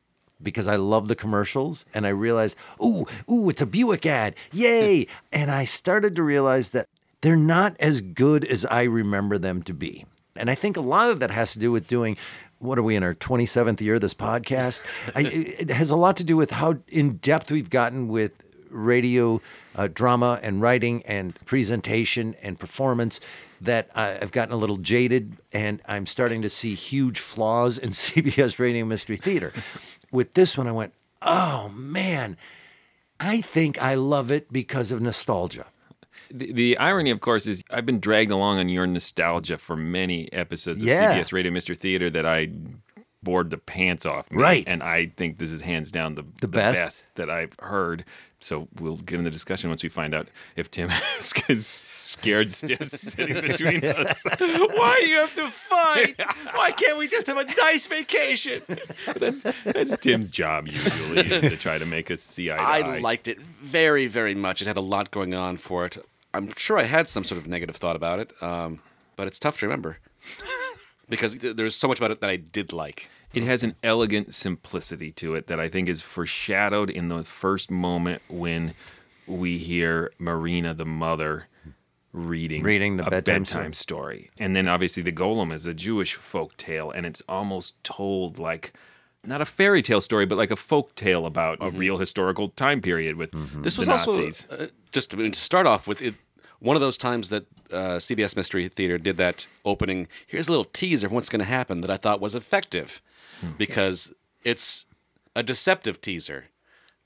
because I love the commercials. And I realized, ooh, ooh, it's a Buick ad. Yay. and I started to realize that they're not as good as I remember them to be. And I think a lot of that has to do with doing what are we in our 27th year of this podcast? I, it has a lot to do with how in depth we've gotten with radio uh, drama and writing and presentation and performance that I've gotten a little jaded and I'm starting to see huge flaws in CBS Radio Mystery Theater. With this one, I went, oh man, I think I love it because of nostalgia. The, the irony, of course, is I've been dragged along on your nostalgia for many episodes of Yeah. CBS Radio Mystery Theater that I bored the pants off me. Right. And I think this is hands down the, the, best. that I've heard. So we'll get in the discussion once we find out if Tim is scared stiff sitting between us. Why do you have to fight? Why can't we just have a nice vacation? That's that's Tim's job usually is to try to make us see eye to I liked it very, very much. It had a lot going on for it. I'm sure I had some sort of negative thought about it, um, but it's tough to remember because there's so much about it that I did like. It has an elegant simplicity to it that I think is foreshadowed in the first moment when we hear Marina, the mother, reading Reading the a bedtime bedtime, story. And then obviously the Golem is a Jewish folk tale, and it's almost told like not a fairy tale story, but like a folk tale about a real historical time period with This the was Nazis. also uh, just to start off with it, one of those times that uh, CBS Mystery Theater did that opening. Here's a little teaser of what's going to happen that I thought was effective because it's a deceptive teaser.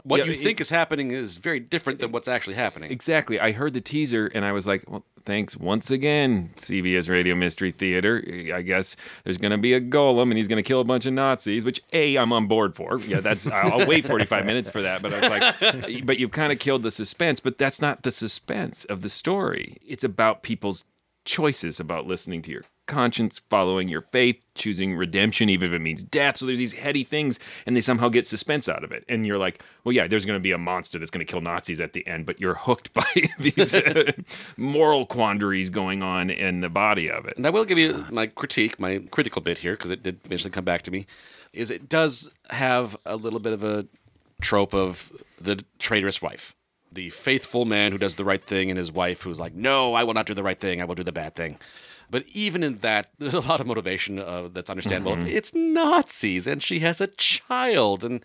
What Yeah, you it- think is happening is very different than what's actually happening. Exactly. I heard the teaser and I was like, well, thanks once again, CBS Radio Mystery Theater. I guess there's going to be a golem and he's going to kill a bunch of Nazis, which A, I'm on board for. Yeah, that's, I'll I'll wait 45 minutes for that. But I was like, but you've kind of killed the suspense. But that's not the suspense of the story. It's about people's choices about listening to your conscience, following your faith, choosing redemption, even if it means death. So there's these heady things, and they somehow get suspense out of it. And you're like, well, yeah, there's going to be a monster that's going to kill Nazis at the end, but you're hooked by these uh, moral quandaries going on in the body of it. And I will give you my critique, my critical bit here, because it did eventually come back to me. Is it does have a little bit of a trope of the traitorous wife, the faithful man who does the right thing, and his wife who's like, "No, I will not do the right thing. I will do the bad thing." But even in that, there's a lot of motivation uh, that's understandable. Mhm. It's Nazis, and she has a child, and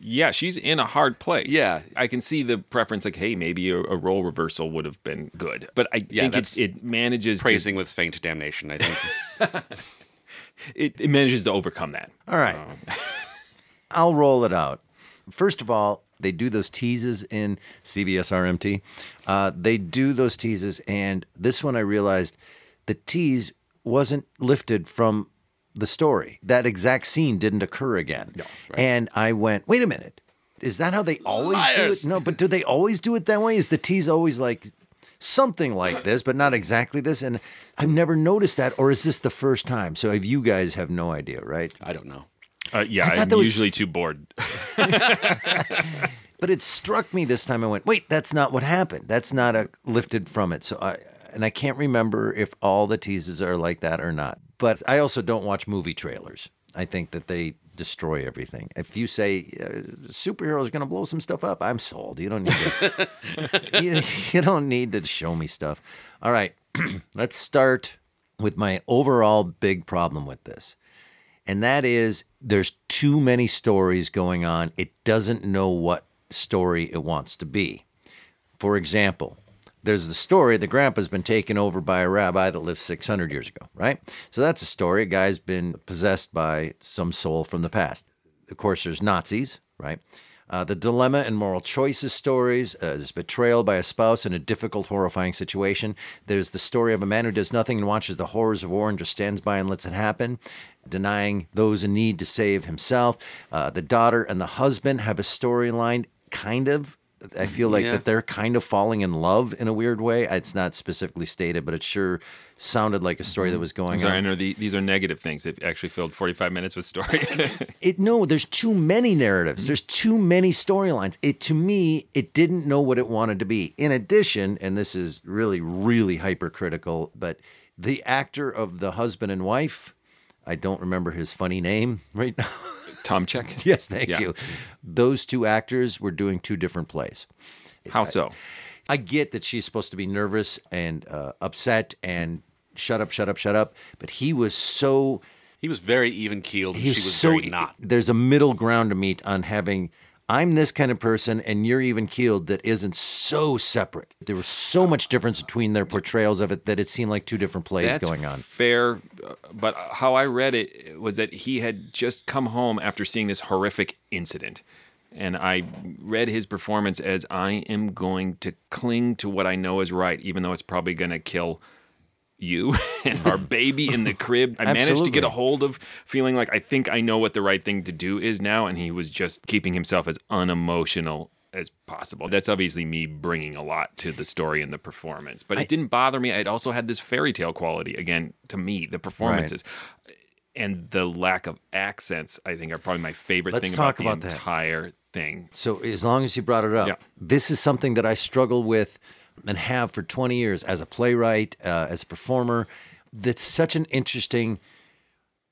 Yeah, she's in a hard place. Yeah. I can see the preference, like, hey, maybe a, a role reversal would have been good. But I Yeah, think that's it's, it manages praising with faint damnation. I think. to, it, it manages to overcome that. All right. I'll roll it out. First of all, they do those teases in CBS RMT. Uh, they do those teases, and this one I realized the tease wasn't lifted from the story. That exact scene didn't occur again. No, And I went, wait a minute. Is that how they always Liars. do it? No, but do they always do it that way? Is the tease always like something like this, but not exactly this? And I've never noticed that, or is this the first time? So if you guys have no idea, right? I don't know. Uh, yeah, I thought I'm that was- usually too bored. But it struck me this time. I went, wait, that's not what happened. That's not a lifted from it. So I and I can't remember if all the teases are like that or not. But I also don't watch movie trailers. I think that they destroy everything. If you say uh, superhero is going to blow some stuff up, I'm sold. You don't need to. you, you don't need to show me stuff. All right, let's start with my overall big problem with this and that is there's too many stories going on. It doesn't know what story it wants to be. For example, there's the story the grandpa's been taken over by a rabbi that lived 600 years ago, right? So that's a story. A guy's been possessed by some soul from the past. Of course, there's Nazis, right? Uh, the dilemma and moral choices stories. Uh, there's betrayal by a spouse in a difficult, horrifying situation. There's the story of a man who does nothing and watches the horrors of war and just stands by and lets it happen, denying those in need to save himself. Uh, the daughter and the husband have a storyline, kind of. I feel like Yeah. that they're kind of falling in love in a weird way. It's not specifically stated, but it sure sounded like a story that was mm-hmm. going I'm sorry, I on. know the, these are negative things. They've actually filled 45 minutes with story. It no, there's too many narratives. Mm-hmm. There's too many storylines. It to me, it didn't know what it wanted to be. In addition, and this is really, really hypercritical, but the actor of the husband and wife, I don't remember his funny name right now. Tomchek. yes, thank Yeah. you. Those two actors were doing two different plays. How so? I get that she's supposed to be nervous and uh, upset and shut up, shut up, shut up. But he was so He was very even keeled. and he She was was so very not. There's a middle ground to meet on having. I'm this kind of person, and you're even keeled. That isn't so separate. There was so much difference between their portrayals of it that it seemed like two different plays That's going on. Fair, uh, but how I read it was that he had just come home after seeing this horrific incident. And I read his performance as I am going to cling to what I know is right, even though it's probably going to kill you and our baby in the crib. I managed to get a hold of feeling like I think I know what the right thing to do is now. And he was just keeping himself as unemotional as possible. That's obviously me bringing a lot to the story and the performance, but it didn't bother me. It also had this fairy tale quality again to me. The performances and the lack of accents, I think, are probably my favorite Let's thing talk about, about the that. entire thing. So as long as you brought it up, Yeah. this is something that I struggle with and have for 20 years as a playwright, uh, as a performer. That's such an interesting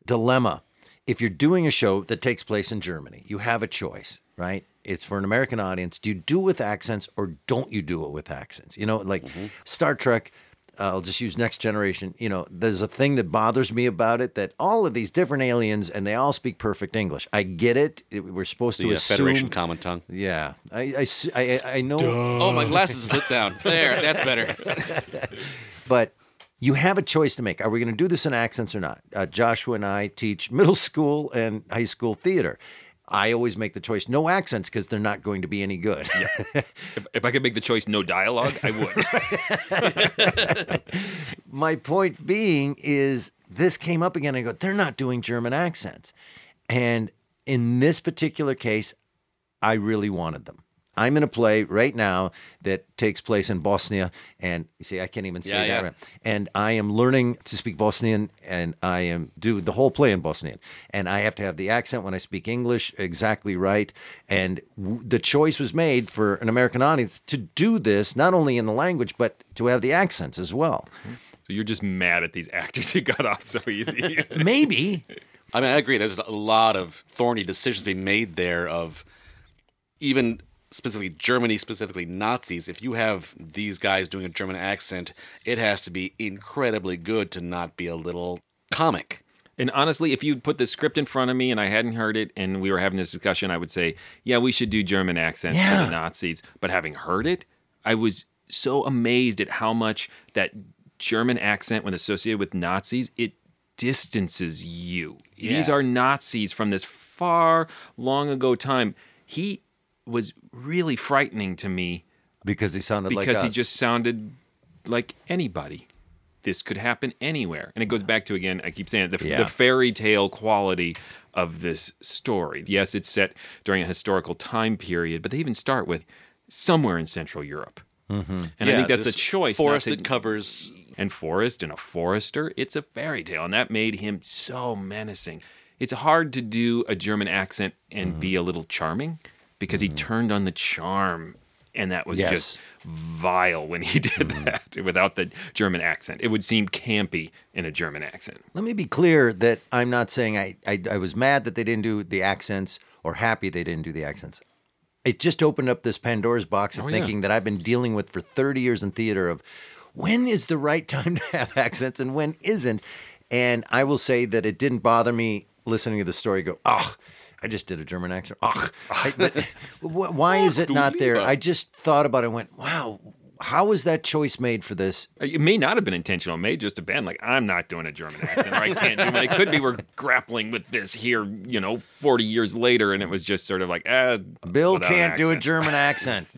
dilemma. If you're doing a show that takes place in Germany, you have a choice, right? It's for an American audience. Do you do it with accents or don't you do it with accents? You know, like Star Trek, I'll just use Next Generation. You know, there's a thing that bothers me about it that all of these different aliens and they all speak perfect English. I get it. It- We're supposed to The uh, assume. Federation Common Tongue. Yeah, I I know. Oh, my glasses slipped down. There, that's better. but you have a choice to make. Are we going to do this in accents or not? Uh, Joshua and I teach middle school and high school theater. I always make the choice no accents because they're not going to be any good. If, if I could make the choice no dialogue, I would. My point being is this came up again. I go, they're not doing German accents. And in this particular case, I really wanted them. I'm in a play right now that takes place in Bosnia, and you see, I can't even say Yeah, that. yeah. Right. And I am learning to speak Bosnian, and I am do the whole play in Bosnian, and I have to have the accent when I speak English exactly right. And w- the choice was made for an American audience to do this not only in the language but to have the accents as well. Mm-hmm. so you're just mad at these actors who got off so easy. Maybe. I mean, I agree. There's a lot of thorny decisions they made there of even specifically Germany, specifically Nazis. If you have these guys doing a German accent, it has to be incredibly good to not be a little comic. And honestly, if you'd put the script in front of me and I hadn't heard it and we were having this discussion, I would say, yeah, we should do German accents Yeah. for the Nazis. But having heard it, I was so amazed at how much that German accent, when associated with Nazis, it distances you. These are Nazis from this far, long ago time. He was really frightening to me Because he sounded like because he just sounded like anybody. This could happen anywhere. And it goes back to, again, I keep saying it, the, Yeah. the fairy tale quality of this story. Yes, it's set during a historical time period, but they even start with somewhere in Central Europe. Mm-hmm. And I think that's a choice. Forest to- that covers. and Forrest and a forester. It's a fairy tale, and that made him so menacing. It's hard to do a German accent and be a little charming because he hmm. turned on the charm, and that was Yes. just vile when he did hmm. that without the German accent. It would seem campy in a German accent. Let me be clear that I'm not saying I, I, I was mad that they didn't do the accents or happy they didn't do the accents. It just opened up this Pandora's box of Oh, yeah. thinking that I've been dealing with for 30 years in theater of when is the right time to have accents and when isn't. And I will say that it didn't bother me listening to the story go, oh, I just did a German accent. Oh, I, but why is it not there? I just thought about it and went, wow, how was that choice made for this? It may not have been intentional. It may just have been like, I'm not doing a German accent, or I can't do it. It could be we're grappling with this here, you know, 40 years later, and it was just sort of like, ah, Bill can't do a. German accent.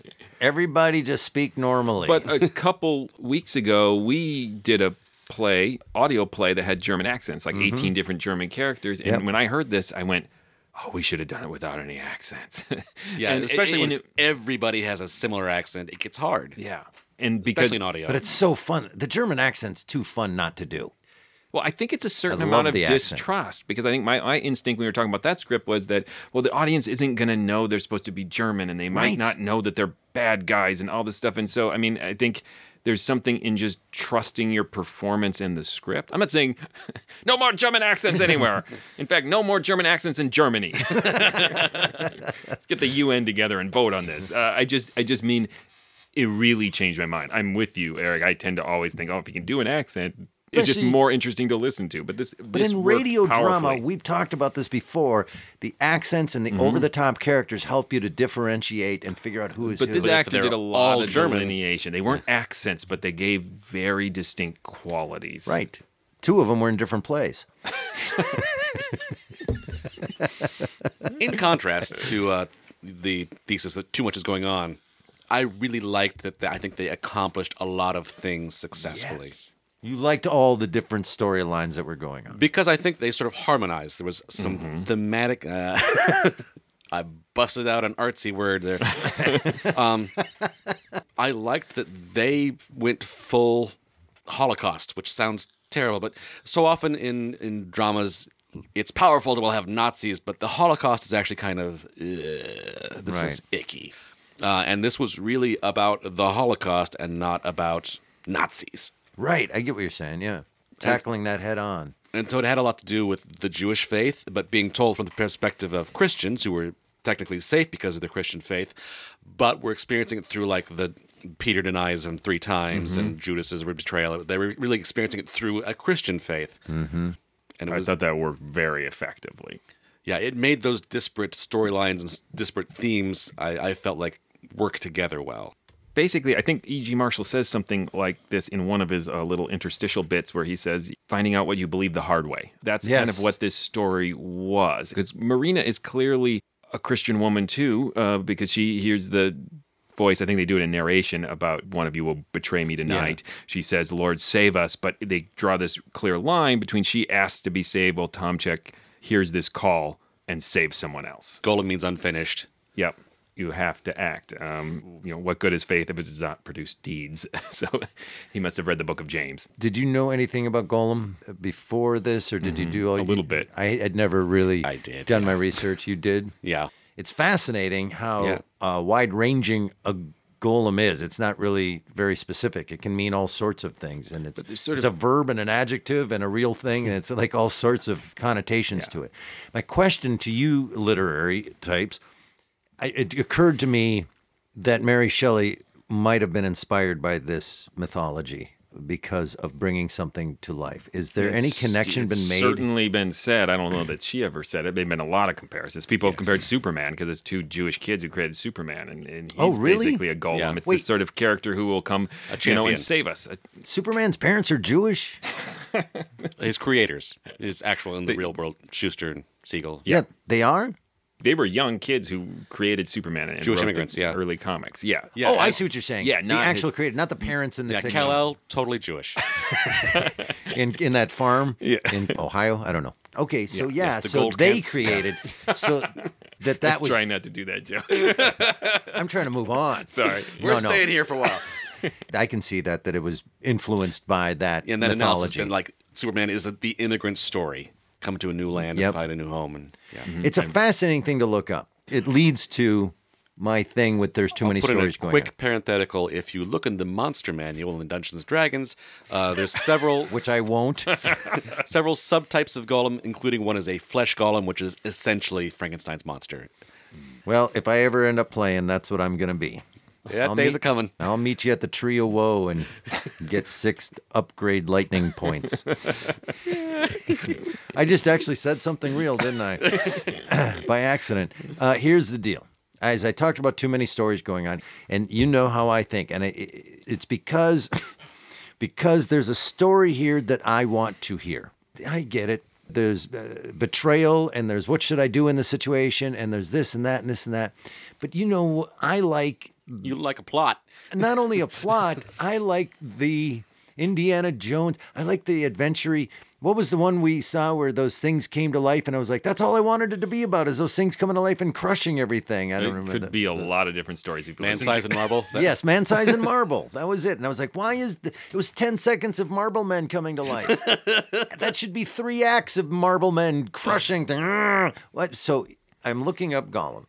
Everybody just speak normally. But a couple weeks ago, we did a play, audio play that had German accents, like 18 different German characters. And Mm-hmm. Yep. when I heard this, I went, oh, we should have done it without any accents. Yeah, And- especially when and it's, everybody has a similar accent, it gets hard. yeah. And because, Especially in audio. But it's so fun. The German accent's too fun not to do. well, I think it's a certain amount of the accent. distrust because I think my, my instinct when we were talking about that script was that, well, the audience isn't going to know they're supposed to be German and they might Right. not know that they're bad guys and all this stuff. And so, I mean, I think there's something in just trusting your performance in the script. I'm not saying no more German accents anywhere. in fact, no more German accents in Germany. Let's get the UN together and vote on this. Uh, I just, I just mean, it really changed my mind. I'm with you, Eric. I tend to always think, oh, if you can do an accent, it's just more interesting to listen to. But this, But in radio drama, we've talked about this before. The accents and the Mm-hmm. over-the-top characters help you to differentiate and figure out who is But who. this if actor did a lot of German- delineation. They weren't accents, but they gave very distinct qualities. right. Two of them were in different plays. in contrast to uh, the thesis that too much is going on, I really liked that. I think they accomplished a lot of things successfully You liked all the different storylines that were going on. because I think they sort of harmonized. There was some Mm-hmm. thematic. Uh, I busted out an artsy word there. um, I liked that they went full Holocaust, which sounds terrible, but so often in in dramas. It's powerful that we'll have Nazis, but the Holocaust is actually kind of uh, this is icky. Uh, and this was really about the Holocaust and not about Nazis. Right. I get what you're saying. Yeah. Tackling that head on. And so it had a lot to do with the Jewish faith, but being told from the perspective of Christians who were technically safe because of their Christian faith, but were experiencing it through like the Peter denies him three times Mm-hmm. and Judas's betrayal. They were really experiencing it through a Christian faith. Mm-hmm. And it I was thought that worked very effectively. yeah, it made those disparate storylines and disparate themes. I, I felt like work together well. Basically, I think E.G. Marshall says something like this in one of his uh, little interstitial bits where he says, finding out what you believe the hard way. That's kind of what this story was. Because Marina is clearly a Christian woman, too, uh, because she hears the voice. I think they do it in narration about one of you will betray me tonight. She says, Lord, save us. But they draw this clear line between she asks to be saved while Tomchek hears this call and saves someone else. Golem means unfinished. Yep. You have to act. Um, you know, what good is faith if it does not produce deeds? so he must have read the book of James. Did you know anything about Golem before this, or did you do all Mm-hmm. A you- little bit. I had never really I did, done my research. You did. Yeah. It's fascinating how Yeah. uh, wide ranging a golem is. It's not really very specific. It can mean all sorts of things, and it's sort it's of- a verb and an adjective and a real thing, and it's like all sorts of connotations to it. My question to you, literary types, I, it occurred to me that Mary Shelley might have been inspired by this mythology because of bringing something to life. Is there any connection it's been made? Certainly been said. I don't know that she ever said it. There've been a lot of comparisons. People have compared Superman because it's two Jewish kids who created Superman, and, and he's Oh, really? basically a golem. Yeah. It's Wait. this sort of character who will come, you know, and save us. Superman's parents are Jewish. His creators, his actual in the real world, Shuster and Siegel. Yeah, they are. They were young kids who created Superman and Jewish immigrants, yeah. early comics. Yeah, Yeah, oh, I see what you're saying. yeah, the not actual his- creator, not the parents in the Yeah, fiction. Kal-El, totally Jewish. in in that farm Yeah. in Ohio. I don't know. Okay, so yeah, Yes, the so gold they kids. created so that that Let's was. try not to do that, Joe. I'm trying to move on. Sorry. We're No, no. staying here for a while. I can see that that it was influenced by that And that analysis has mythology. been like Superman is the immigrant story. Come to a new land Yep. and find a new home. And yeah. it's a fascinating thing to look up. It leads to my thing with there's too many Put in a stories going quick on, parenthetical. If you look in the monster manual in Dungeons and Dragons, uh, there's several which I won't. several subtypes of golem, including one is a flesh golem, which is essentially Frankenstein's monster. well, if I ever end up playing, that's what I'm gonna be. That I'll days meet- are coming. I'll meet you at the Tree of Woe and get six upgrade lightning points. I just actually said something real, didn't I? By accident. Uh, here's the deal. As I talked about too many stories going on, and you know how I think, and it, it- it's because because there's a story here that I want to hear. I get it. There's uh, betrayal, and there's what should I do in the situation, and there's this and that and this and that. But you know, I like You like a plot. not only a plot, I like the Indiana Jones. I like the adventure. What was the one we saw where those things came to life? And I was like, that's all I wanted it to be about is those things coming to life and crushing everything. I don't It remember. could the- be a lot of different stories. If Man listen size to- and marble. That- Yes, man size and marble. That was it. And I was like, why is the, it was 10 seconds of marble men coming to life? that should be three acts of marble men crushing things. What? So I'm looking up golem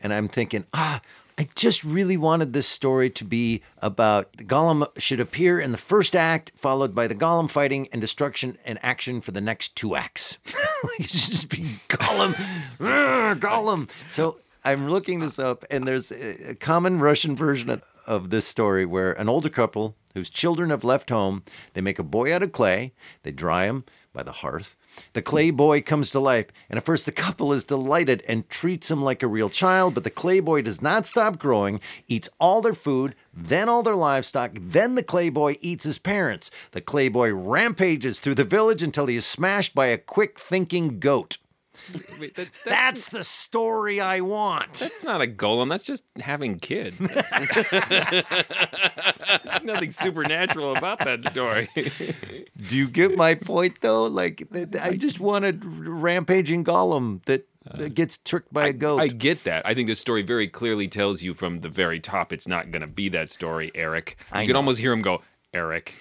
and I'm thinking, ah, I just really wanted this story to be about the golem should appear in the first act, followed by the golem fighting and destruction and action for the next two acts. should just be Gollum, "Arr, Gollum. So I'm looking this up, and there's a, a common Russian version of, of this story where an older couple whose children have left home, they make a boy out of clay, they dry him by the hearth. The clay boy comes to life, and at first the couple is delighted and treats him like a real child, but the clay boy does not stop growing, eats all their food, then all their livestock, then the clay boy eats his parents. The clay boy rampages through the village until he is smashed by a quick thinking goat. Wait, that- that's, That's the story I want. that's not a golem. That's just having kids. There's nothing supernatural about that story. Do you get my point though? Like th- th- I just wanted rampaging golem that, uh, that gets tricked by a goat. I get that. I think this story very clearly tells you from the very top it's not going to be that story, Eric. You I can know. almost hear him go, Eric.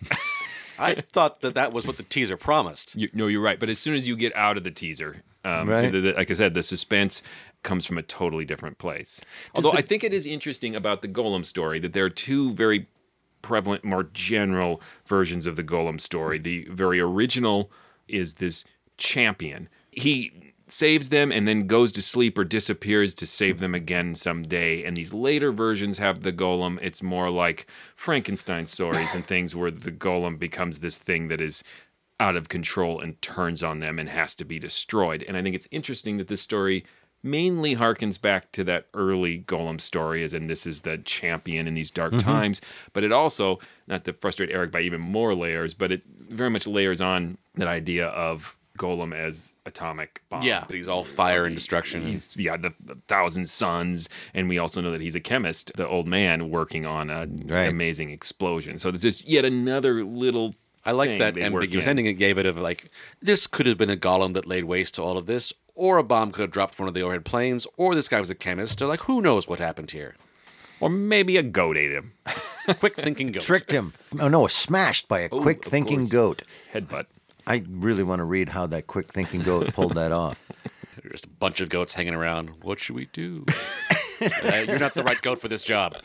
I thought that that was what the teaser promised. You, no, you're right. But as soon as you get out of the teaser, um, Right. the- the- like I said, the suspense comes from a totally different place. Although I think it is interesting about the Golem story that there are two very prevalent, more general versions of the Golem story. The very original is this champion. He saves them and then goes to sleep or disappears to save them again someday. And these later versions have the golem. It's more like Frankenstein stories and things where the golem becomes this thing that is out of control and turns on them and has to be destroyed. And I think it's interesting that this story mainly harkens back to that early golem story as in this is the champion in these dark Mhm. times but it also not to frustrate eric by even more layers but it very much layers on that idea of golem as atomic bomb Yeah, but he's all fire and destruction. He's yeah, the, the thousand suns, and we also know that he's a chemist, the old man working on an amazing explosion. So there's just yet another little. I like that ambiguous ending it gave it of like this could have been a golem that laid waste to all of this, or a bomb could have dropped from one of the overhead planes, or this guy was a chemist. So like, who knows what happened here? Or maybe a goat ate him. Quick thinking goat. Tricked him. Oh no, smashed by a Oh, quick thinking course. goat. Headbutt. I really want to read how that quick thinking goat pulled that off. Just a bunch of goats hanging around. What should we do? Uh, you're not the right goat for this job.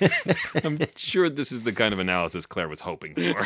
I'm sure this is the kind of analysis Clare was hoping for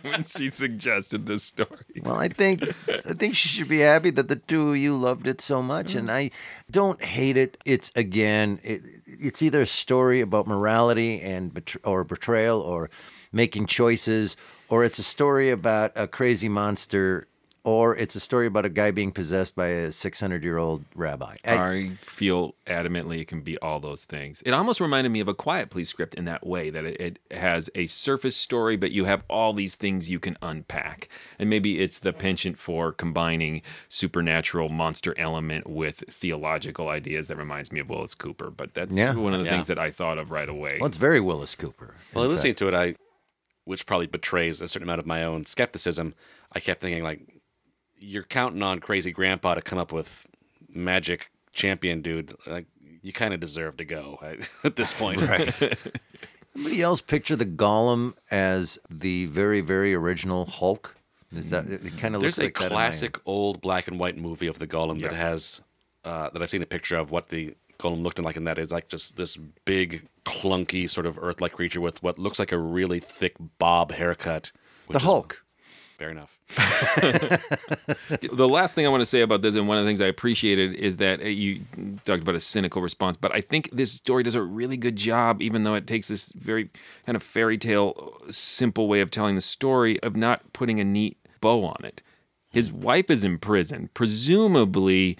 when she suggested this story. Well, I think I think she should be happy that the two of you loved it so much, and I don't hate it. It's again, it, it's either a story about morality and betr- or betrayal or making choices, or it's a story about a crazy monster, or it's a story about a guy being possessed by a 600 year old rabbi. I- I feel adamantly it can be all those things. It almost reminded me of a Quiet Please script in that way that it, it has a surface story, but you have all these things you can unpack. And maybe it's the penchant for combining supernatural monster element with theological ideas that reminds me of Willis Cooper. But that's Yeah. one of the Yeah. things that I thought of right away. well, it's very Willis Cooper. Well, in listening to it, I, which probably betrays a certain amount of my own skepticism, I kept thinking like, you're counting on crazy grandpa to come up with magic champion, dude. Like, you kind of deserve to go at this point, Right. Somebody else picture the Golem as the very, very original Hulk. Is that it? Kind of There's looks like a that in my head. classic old black and white movie of the Golem that has uh, that I've seen a picture of what the Golem looked like, and that is like just this big, clunky sort of Earth-like creature with what looks like a really thick bob haircut. The which is- Hulk. Fair enough. the last thing I want to say about this, and one of the things I appreciated, is that uh, you talked about a cynical response, but I think this story does a really good job, even though it takes this very kind of fairy tale, simple way of telling the story of not putting a neat bow on it. His wife is in prison. Presumably,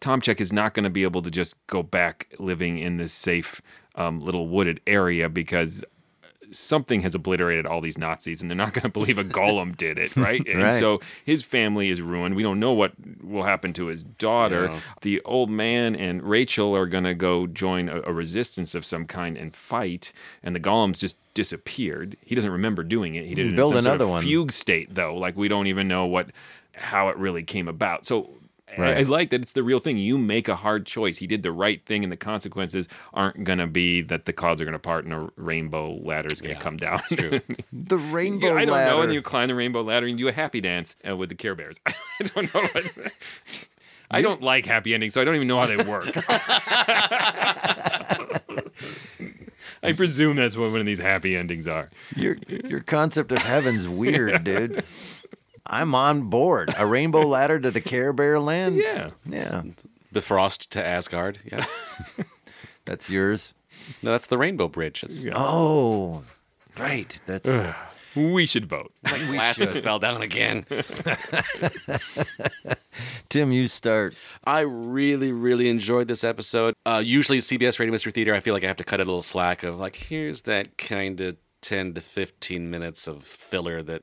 Tomchek is not going to be able to just go back living in this safe um, little wooded area because something has obliterated all these Nazis, and they're not going to believe a golem did it, right? And Right. so his family is ruined. We don't know what will happen to his daughter. Yeah. The old man and Rachel are going to go join a, a resistance of some kind and fight, and the golem's just disappeared. He doesn't remember doing it. He did it Build in some sort another of one. fugue state, though. Like we don't even know what how it really came about. So. I- Right. I like that it's the real thing. You make a hard choice. He did the right thing, and the consequences aren't going to be that the clouds are going to part and a rainbow ladder is going to Yeah, come down. that's true. The rainbow Yeah, I don't ladder. know. And you climb the rainbow ladder and you do a happy dance uh, with the Care Bears. I don't know. What, I don't like happy endings, so I don't even know how they work. I presume that's what one of these happy endings are. Your your concept of heaven's weird, dude. I'm on board. A rainbow ladder to the Care Bear land. Yeah. yeah. Bifrost to Asgard. Yeah. That's yours. No, that's the Rainbow Bridge. It's Oh, right. That's We should vote. glasses fell down again. Tim. You start. I really, really enjoyed this episode. Uh, usually, CBS Radio Mystery Theater, I feel like I have to cut a little slack of like, here's that kind of 10 to 15 minutes of filler that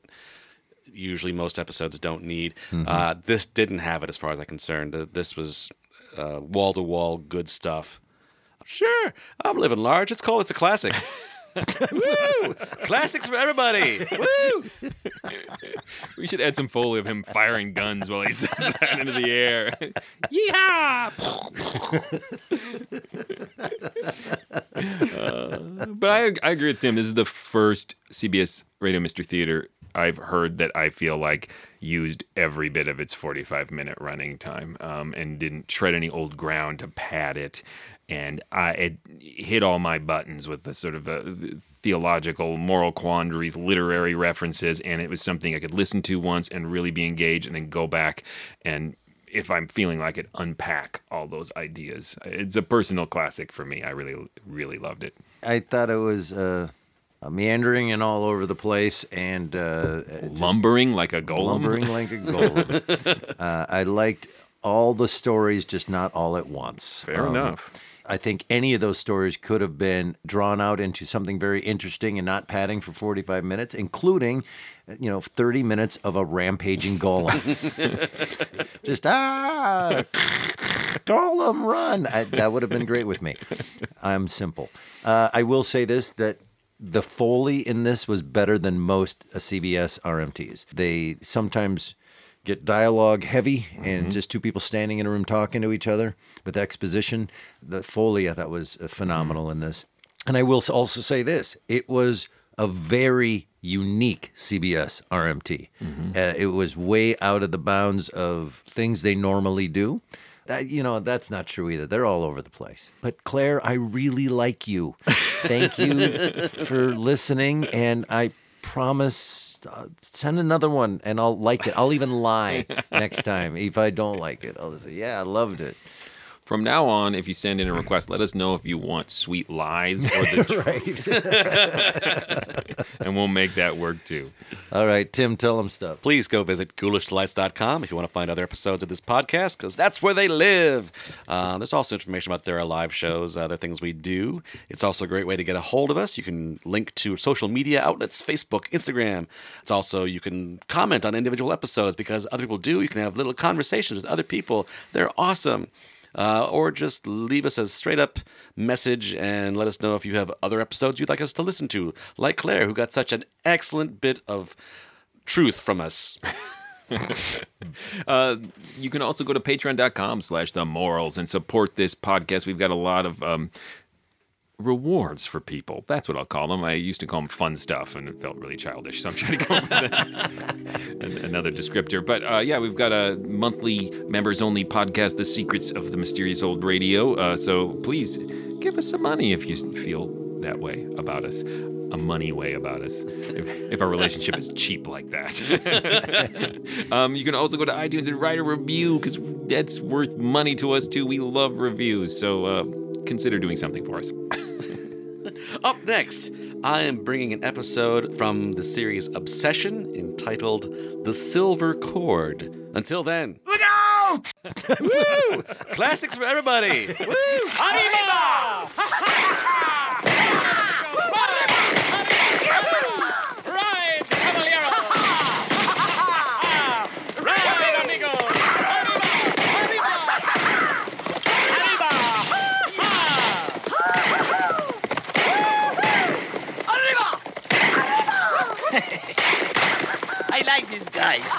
usually most episodes don't need. Uh, this didn't have it as far as I'm concerned. Uh, This was wall to wall good stuff. Sure, I'm living large. It's called, it's a classic. Woo! Classics for everybody. Woo! We should add some foley of him firing guns while he says that into the air. Yeehaw! Uh, but I, I agree with Tim. This is the first CBS Radio Mystery Theater I've heard that I feel like used every bit of its 45 minute running time um, and didn't tread any old ground to pad it. And I it hit all my buttons with the sort of uh, theological, moral quandaries, literary references, and it was something I could listen to once and really be engaged, and then go back and if I'm feeling like it, unpack all those ideas. It's a personal classic for me. I really, really loved it. I thought it was uh, uh, meandering and all over the place and uh, Lumbering like a golem. lumbering like a golem. uh, I liked all the stories, just not all at once. Fair Um, enough. I think any of those stories could have been drawn out into something very interesting and not padding for 45 minutes, including, uh, you know, 30 minutes of a rampaging golem. Just, ah, golem run. I, that would have been great with me. I'm simple. Uh, I will say this that the Foley in this was better than most CBS RMTs. They sometimes get dialogue heavy and just two people standing in a room talking to each other with exposition. The Foley I thought was uh, phenomenal in this. And I will also say this it was a very unique CBS RMT. Uh, it was way out of the bounds of things they normally do. That, you know, that's not true either. They're all over the place. But Clare, I really like you. Thank you for listening. And I promise, uh, send another one and I'll like it. I'll even lie next time if I don't like it. I'll say, yeah, I loved it. From now on, if you send in a request, let us know if you want sweet lies or the truth. and we'll make that work too. All right, Tim, tell them stuff. Please go visit ghoulishdelights.com if you want to find other episodes of this podcast, because that's where they live. Uh, there's also information about their live shows, other things we do. It's also a great way to get a hold of us. You can link to social media outlets Facebook, Instagram. It's also, you can comment on individual episodes because other people do. You can have little conversations with other people. They're awesome. Uh, or just leave us a straight up message and let us know if you have other episodes you'd like us to listen to, like Clare, who got such an excellent bit of truth from us. Uh, you can also go to patreon.com slash the morals and support this podcast. We've got a lot of um, rewards for people. That's what I'll call them. I used to call them fun stuff, and it felt really childish. So I'm trying to come up with another descriptor. But uh, yeah, we've got a monthly members only podcast, The Secrets of the Mysterious Old Radio. Uh, so please give us some money if you feel that way about us. A money way about us. If, if our relationship is cheap like that. um, you can also go to iTunes and write a review because that's worth money to us too. We love reviews. So uh, consider doing something for us. Up next, I am bringing an episode from the series Obsession entitled The Silver Cord. Until then, Look out! woo! Classics for everybody! Woo! Arriba! Arriba! I like this guy.